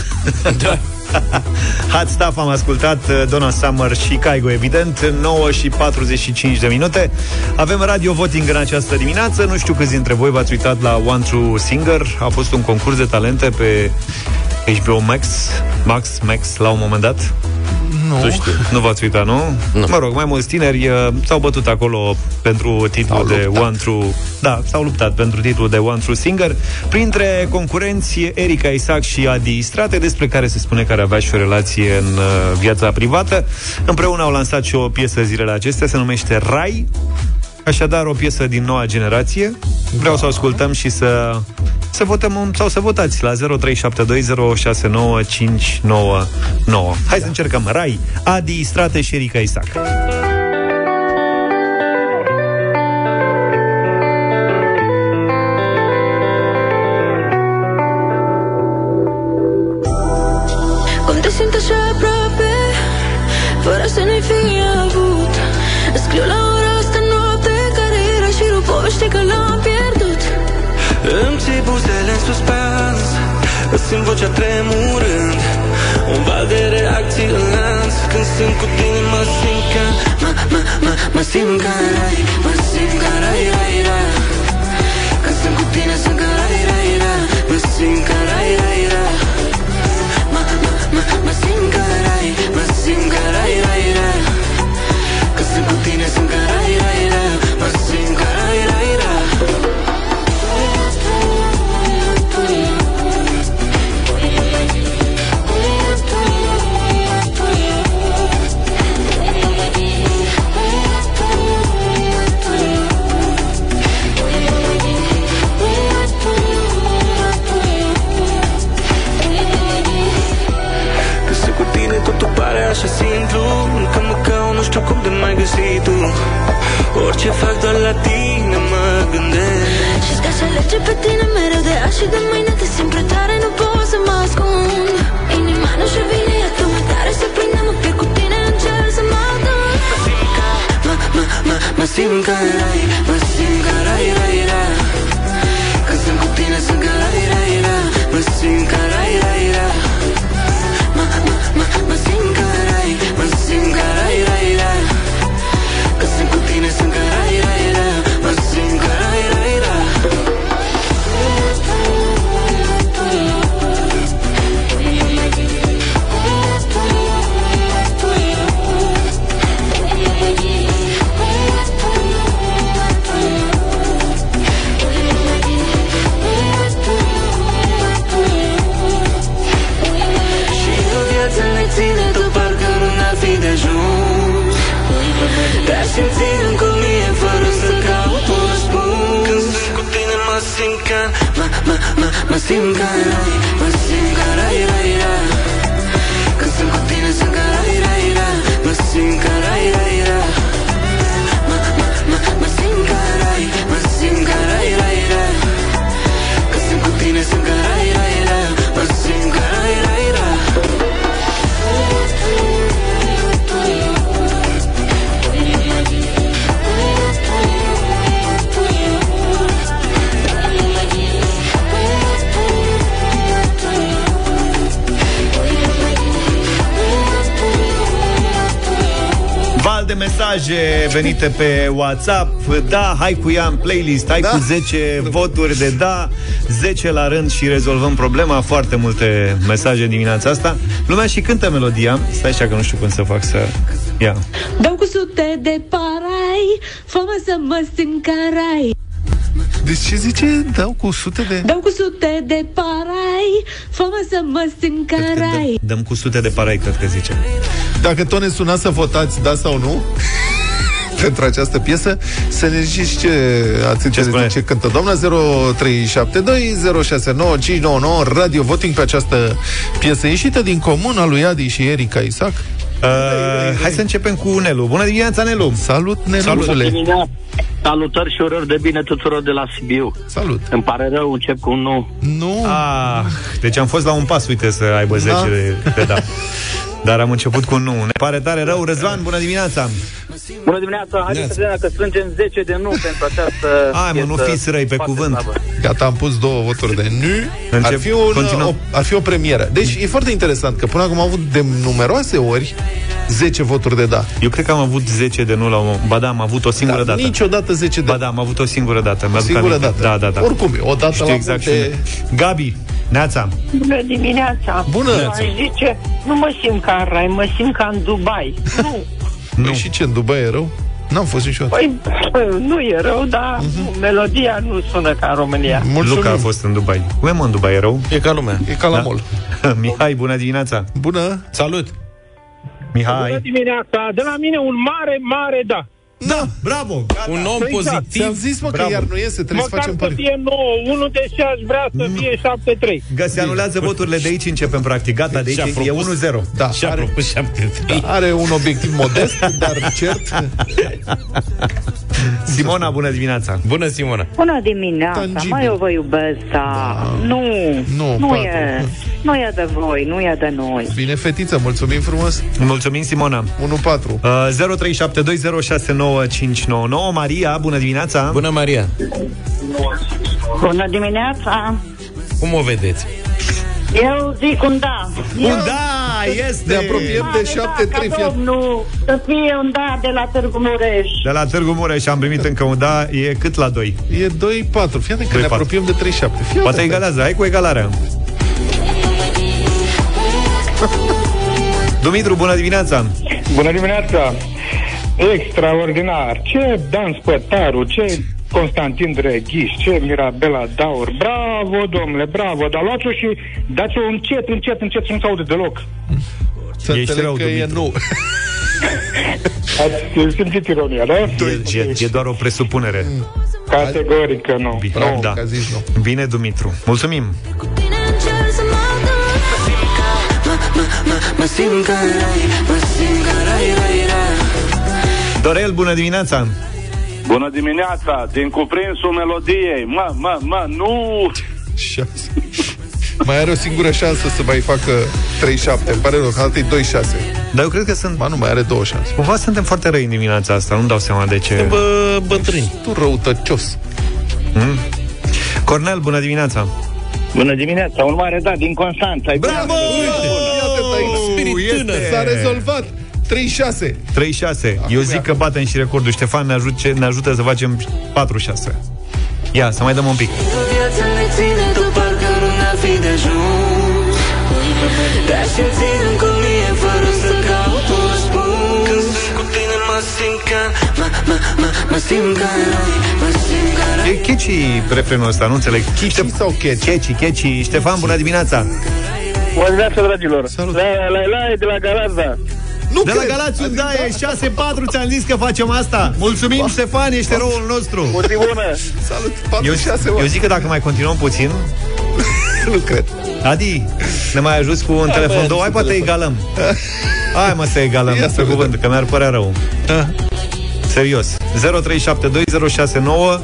Speaker 2: da. Hot Stuff am ascultat uh, Donna Summer și Caigo, evident 9 și 45 de minute. Avem radio voting în această dimineață. Nu știu câți dintre voi v-ați uitat la One True Singer. A fost un concurs de talente pe HBO Max Max, Max, la un moment dat
Speaker 3: Nu.
Speaker 2: Tu știi. Nu v-ați uitat, nu? nu? Mă rog, mai mulți tineri uh, s-au bătut acolo pentru titlul
Speaker 3: S-au
Speaker 2: de
Speaker 3: luptat.
Speaker 2: One True... Da, s-au luptat pentru titlul de One True Singer. Printre concurenți, Erika Isaac și Adi Strate, despre care se spune că ar avea și o relație în uh, viața privată. Împreună au lansat și o piesă zilele acestea, se numește Rai. Așadar, o piesă din noua generație. Vreau să o ascultăm și să, să votăm sau să votați la 0372069599. Hai să încercăm. Rai, Adi Strate și Erika Isaac.
Speaker 11: Buzele în suspans Îți simt vocea tremurând Un val de reacții în lanț. Când sunt cu tine mă simt ca
Speaker 17: Mă, mă, mă, mă simt ca rai Mă simt ca rai, rai, rai. Când sunt cu tine sunt ca rai, rai, rai. Mă simt ca rai, rai, rai. Mă, mă, mă, mă simt ca rai Mă simt ca rai, rai, rai. Când sunt cu tine sunt ca rai, rai, rai. Mă simt ca
Speaker 2: venite pe WhatsApp. Da, hai cu ea în playlist Hai
Speaker 3: Da.
Speaker 2: cu 10 voturi de da 10 la rând și rezolvăm problema. Foarte multe mesaje dimineața asta. Lumea și cântă melodia. Stai așa că nu știu cum să fac să... Ia.
Speaker 17: Dau cu sute de parai Fă-mă să mă simt ca rai.
Speaker 3: Deci ce zice? Dau cu sute de...
Speaker 17: Dau cu sute de parai Fă-mă să mă simt ca rai.
Speaker 2: Dăm cu sute de parai, cred că zice.
Speaker 3: Dacă tot ne sunați să votați da sau nu pentru această piesă, să ne ziceți ce ați înțeles
Speaker 2: spune?
Speaker 3: de ce cântă doamna 0372 069 Radio Voting pe această piesă ieșită din comun a lui Adi și Erika Isaac.
Speaker 2: Uh, hai să începem cu Nelu. Bună dimineața, Nelu!
Speaker 3: Salut,
Speaker 18: Bună dimineața. Salutări și urări de bine tuturor de la Sibiu.
Speaker 3: Salut.
Speaker 18: Îmi pare rău, încep cu un nu.
Speaker 3: Nu.
Speaker 2: Ah, deci am fost la un pas, uite, să aibă 10
Speaker 18: Da.
Speaker 2: de, de da. Dar am început cu un nu. Ne pare tare rău. Răzvan, bună dimineața!
Speaker 9: Bună dimineața, haideți să vedem dacă strângem 10 de nu pentru această
Speaker 2: Hai, mă, nu
Speaker 9: piesă
Speaker 2: fiți răi pe
Speaker 9: foarte
Speaker 2: cuvânt.
Speaker 9: slabă.
Speaker 3: Gata, am pus două voturi de nu. Ar
Speaker 2: Încep,
Speaker 3: fi, un,
Speaker 2: continuăm.
Speaker 3: o, ar fi o premieră. Deci e foarte interesant că până acum am avut de numeroase ori 10 voturi de da.
Speaker 2: Eu cred că am avut 10 de nu la un... Ba da, am avut o singură
Speaker 3: Dar
Speaker 2: dată.
Speaker 3: niciodată 10 de
Speaker 2: Ba da, am avut o singură dată.
Speaker 3: O
Speaker 2: Mi-aduc
Speaker 3: singură
Speaker 2: aminte.
Speaker 3: dată.
Speaker 2: Da, da, da.
Speaker 3: Oricum, o dată
Speaker 2: Știu
Speaker 3: la
Speaker 2: exact
Speaker 3: multe-
Speaker 2: și... Gabi, Neața.
Speaker 19: Bună dimineața!
Speaker 3: Bună!
Speaker 19: Aș zice, nu mă simt ca în rai, mă simt ca în Dubai. Nu,
Speaker 3: Nu. Păi și ce, în Dubai e rău? N-am fost niciodată.
Speaker 19: păi, nu e rău, dar
Speaker 3: Mhm.
Speaker 19: melodia nu sună ca în România.
Speaker 2: Luca a fost în Dubai. Cum e mă în Dubai? E rău?
Speaker 5: E ca lumea.
Speaker 3: E ca la mall.
Speaker 2: Mihai, bună dimineața.
Speaker 3: Bună.
Speaker 5: Salut.
Speaker 2: Mihai.
Speaker 20: Bună dimineața! De la mine un mare, mare da.
Speaker 2: Da, bravo!
Speaker 5: Un om
Speaker 20: Exact.
Speaker 5: pozitiv.
Speaker 3: Ți-am zis, mă, că
Speaker 2: Bravo.
Speaker 3: iar nu iese, trebuie
Speaker 20: Măcar
Speaker 3: să facem
Speaker 20: să
Speaker 3: pari.
Speaker 20: fie 9, unul de și aș vrea să fie 7-3.
Speaker 2: Gă, se anulează voturile de aici, începem practic. Gata, de
Speaker 5: Și-a
Speaker 2: aici e
Speaker 5: propus.
Speaker 2: 1-0.
Speaker 3: Da,
Speaker 5: Și-a
Speaker 3: are,
Speaker 5: propus 7
Speaker 3: are un obiectiv modest, dar cert.
Speaker 2: Simona, bună dimineața.
Speaker 5: Bună, Simona.
Speaker 21: Bună dimineața,
Speaker 3: Tangibil.
Speaker 21: mai eu vă iubesc, da. Nu,
Speaker 3: Nu,
Speaker 21: nu
Speaker 3: patru.
Speaker 21: e, nu e de voi, nu e de noi.
Speaker 3: Bine, fetiță, mulțumim frumos.
Speaker 2: Mulțumim, Simona.
Speaker 3: 1-4.
Speaker 2: Uh, 0372069599 Maria, bună dimineața.
Speaker 5: Bună, Maria.
Speaker 10: Bună dimineața!
Speaker 5: Cum o vedeți?
Speaker 10: Eu zic un da.
Speaker 2: Un da, este.
Speaker 3: Ne apropiem de 7-3.
Speaker 10: Da,
Speaker 3: fie-
Speaker 10: domnul, să fie un da de la Târgu Mureș.
Speaker 2: De la Târgu Mureș am primit încă un da, e cât la 2?
Speaker 3: E 2-4. Fii atent că ne
Speaker 2: 2-4.
Speaker 3: apropiem de 37. Fii
Speaker 2: Poate
Speaker 3: atent.
Speaker 2: egalează, hai cu egalarea. Dumitru, bună dimineața!
Speaker 20: Bună dimineața! Extraordinar! Ce Dan Spătaru, ce Constantin Drăghiș, ce Mirabela Daur. Bravo, domnule, bravo! Dar luați-o și dați-o încet, încet, încet, să nu se aude deloc.
Speaker 3: Să
Speaker 2: Ești
Speaker 3: înțeleg
Speaker 2: rău,
Speaker 3: că e
Speaker 2: Dumitru.
Speaker 3: nu.
Speaker 20: Ați simțit ironia, da?
Speaker 2: E, e, e doar o presupunere.
Speaker 20: Categoric că nu.
Speaker 2: Bine,
Speaker 3: Bravo,
Speaker 2: da.
Speaker 3: că a zis nu.
Speaker 2: Bine, Dumitru. Mulțumim!
Speaker 17: Tine în cer să mă duc
Speaker 8: Mă simt ca
Speaker 2: Dorel, bună dimineața!
Speaker 9: Bună dimineața, din cuprinsul melodiei. Mă, mă, mă, nu!
Speaker 3: Șase. Mai are o singură șansă să mai facă 3-7. Îmi pare rău, că altă 2-6.
Speaker 2: Dar eu cred că sunt...
Speaker 3: Ba nu, mai are două șanse.
Speaker 2: Cumva suntem foarte răi în dimineața asta, nu-mi dau seama de ce.
Speaker 5: Bă, bătrâni.
Speaker 3: Tu răutăcios.
Speaker 2: Mm? Cornel, bună dimineața!
Speaker 18: Bună dimineața, un mare da din Constanța. Ai
Speaker 2: Bravo!
Speaker 3: Iată aici.
Speaker 5: Spirit tânăr.
Speaker 3: S-a rezolvat. 3-6.
Speaker 2: 3-6. Eu zic că batem și recordul. Ștefan ne, ajute, ne ajută să facem 4-6. Ia, să mai dăm un pic.
Speaker 8: Viața ne ține, tu parcă nu ne-ar fi de ajuns Dar și ținem cu mine fără să caut un răspuns Când sunt cu tine mă simt ca, mă, mă, mă, mă simt ca în rai, mă simt ca rai
Speaker 2: E catchy refrenul ăsta, nu înțeleg.
Speaker 3: Chichi sau catchy?
Speaker 2: Catchy, catchy. Ștefan, bună dimineața!
Speaker 20: Bună dimineața, dragilor!
Speaker 3: Salut.
Speaker 20: La, la, la, de la Galaza.
Speaker 3: Nu
Speaker 2: De la
Speaker 3: cred.
Speaker 2: Galați,
Speaker 3: A zis
Speaker 2: da, e 6-4, ți-am zis că facem asta. Mulțumim, Ștefan, ești eroul nostru.
Speaker 20: O zi bună!
Speaker 3: Salut.
Speaker 2: Eu,
Speaker 3: 4-6.
Speaker 2: eu zic că dacă mai continuăm puțin,
Speaker 3: Nu cred.
Speaker 2: Adi, ne mai ajuți cu un telefon
Speaker 3: mai
Speaker 2: două, hai
Speaker 3: adus
Speaker 2: poate
Speaker 3: telefon.
Speaker 2: egalăm. Hai mă să egalăm,
Speaker 3: Ia
Speaker 2: Ia
Speaker 3: să
Speaker 2: pe
Speaker 3: vedem.
Speaker 2: cuvânt, că mi-ar părea rău. Serios. 0372069599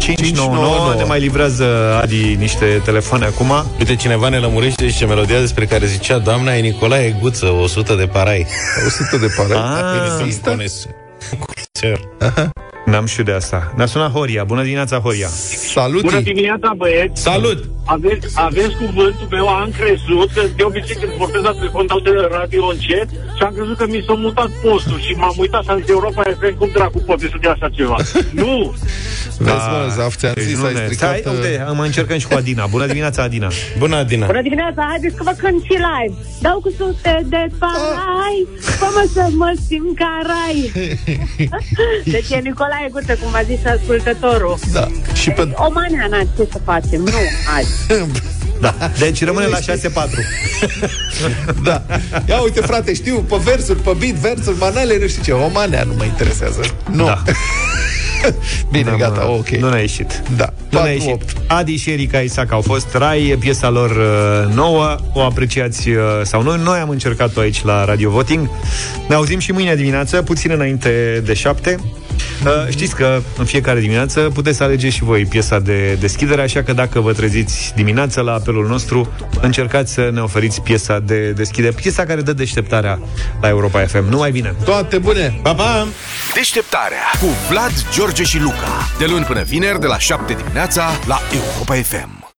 Speaker 3: 599.
Speaker 2: Ne mai livrează Adi niște telefoane acum.
Speaker 5: Uite, cineva ne lămurește și melodia despre care zicea doamna e Nicolae Guță, 100 de parai.
Speaker 3: 100 de pare.
Speaker 2: Ah,
Speaker 3: Există?
Speaker 5: Cer.
Speaker 2: N-am știut de asta. Ne-a sunat Horia. Bună dimineața, Horia.
Speaker 3: Salut.
Speaker 9: Bună dimineața, băieți!
Speaker 5: Salut!
Speaker 9: Aveți, aveți cuvântul meu, am crezut că de obicei când vorbesc la telefon dau de radio încet și am crezut că mi s-a mutat postul și m-am uitat și am zis Europa FM, cum dracu poate să dea așa ceva? nu!
Speaker 3: Vezi, mă, Zaf, ți-am
Speaker 2: Deci
Speaker 3: zis,
Speaker 2: nu
Speaker 3: ai
Speaker 2: ne-
Speaker 3: stricat...
Speaker 2: Stai, uite, mai încercăm și cu Adina. Bună dimineața, Adina.
Speaker 5: Bună, Adina.
Speaker 6: Bună dimineața, haideți că vă cânt și live. Dau cu sute de parai, fă-mă să mă simt ca rai. Deci e Nicolae baie gută, cum a zis ascultătorul.
Speaker 3: Da. Și pe...
Speaker 6: O manea, ce să facem? Nu, azi.
Speaker 2: Da. Deci rămâne la 6-4.
Speaker 3: da. Ia uite, frate, știu, pe versuri, pe beat, versuri, manele, nu știu ce. O manea nu mă interesează. Nu.
Speaker 2: Da.
Speaker 3: Bine,
Speaker 2: da,
Speaker 3: gata, ok.
Speaker 2: Nu ne-a ieșit.
Speaker 3: Da.
Speaker 2: Nu ne-a ieșit. 8. Adi și Erika Isaac au fost rai, piesa lor uh, nouă, o apreciați uh, sau noi Noi am încercat-o aici la Radio Voting. Ne auzim și mâine dimineață, puțin înainte de 7 știți că în fiecare dimineață puteți să alegeți și voi piesa de deschidere, așa că dacă vă treziți dimineața la apelul nostru, încercați să ne oferiți piesa de deschidere, piesa care dă deșteptarea la Europa FM. Numai bine!
Speaker 3: Toate bune!
Speaker 5: Pa, pa!
Speaker 1: Deșteptarea cu Vlad, George și Luca. De luni până vineri, de la 7 dimineața, la Europa FM.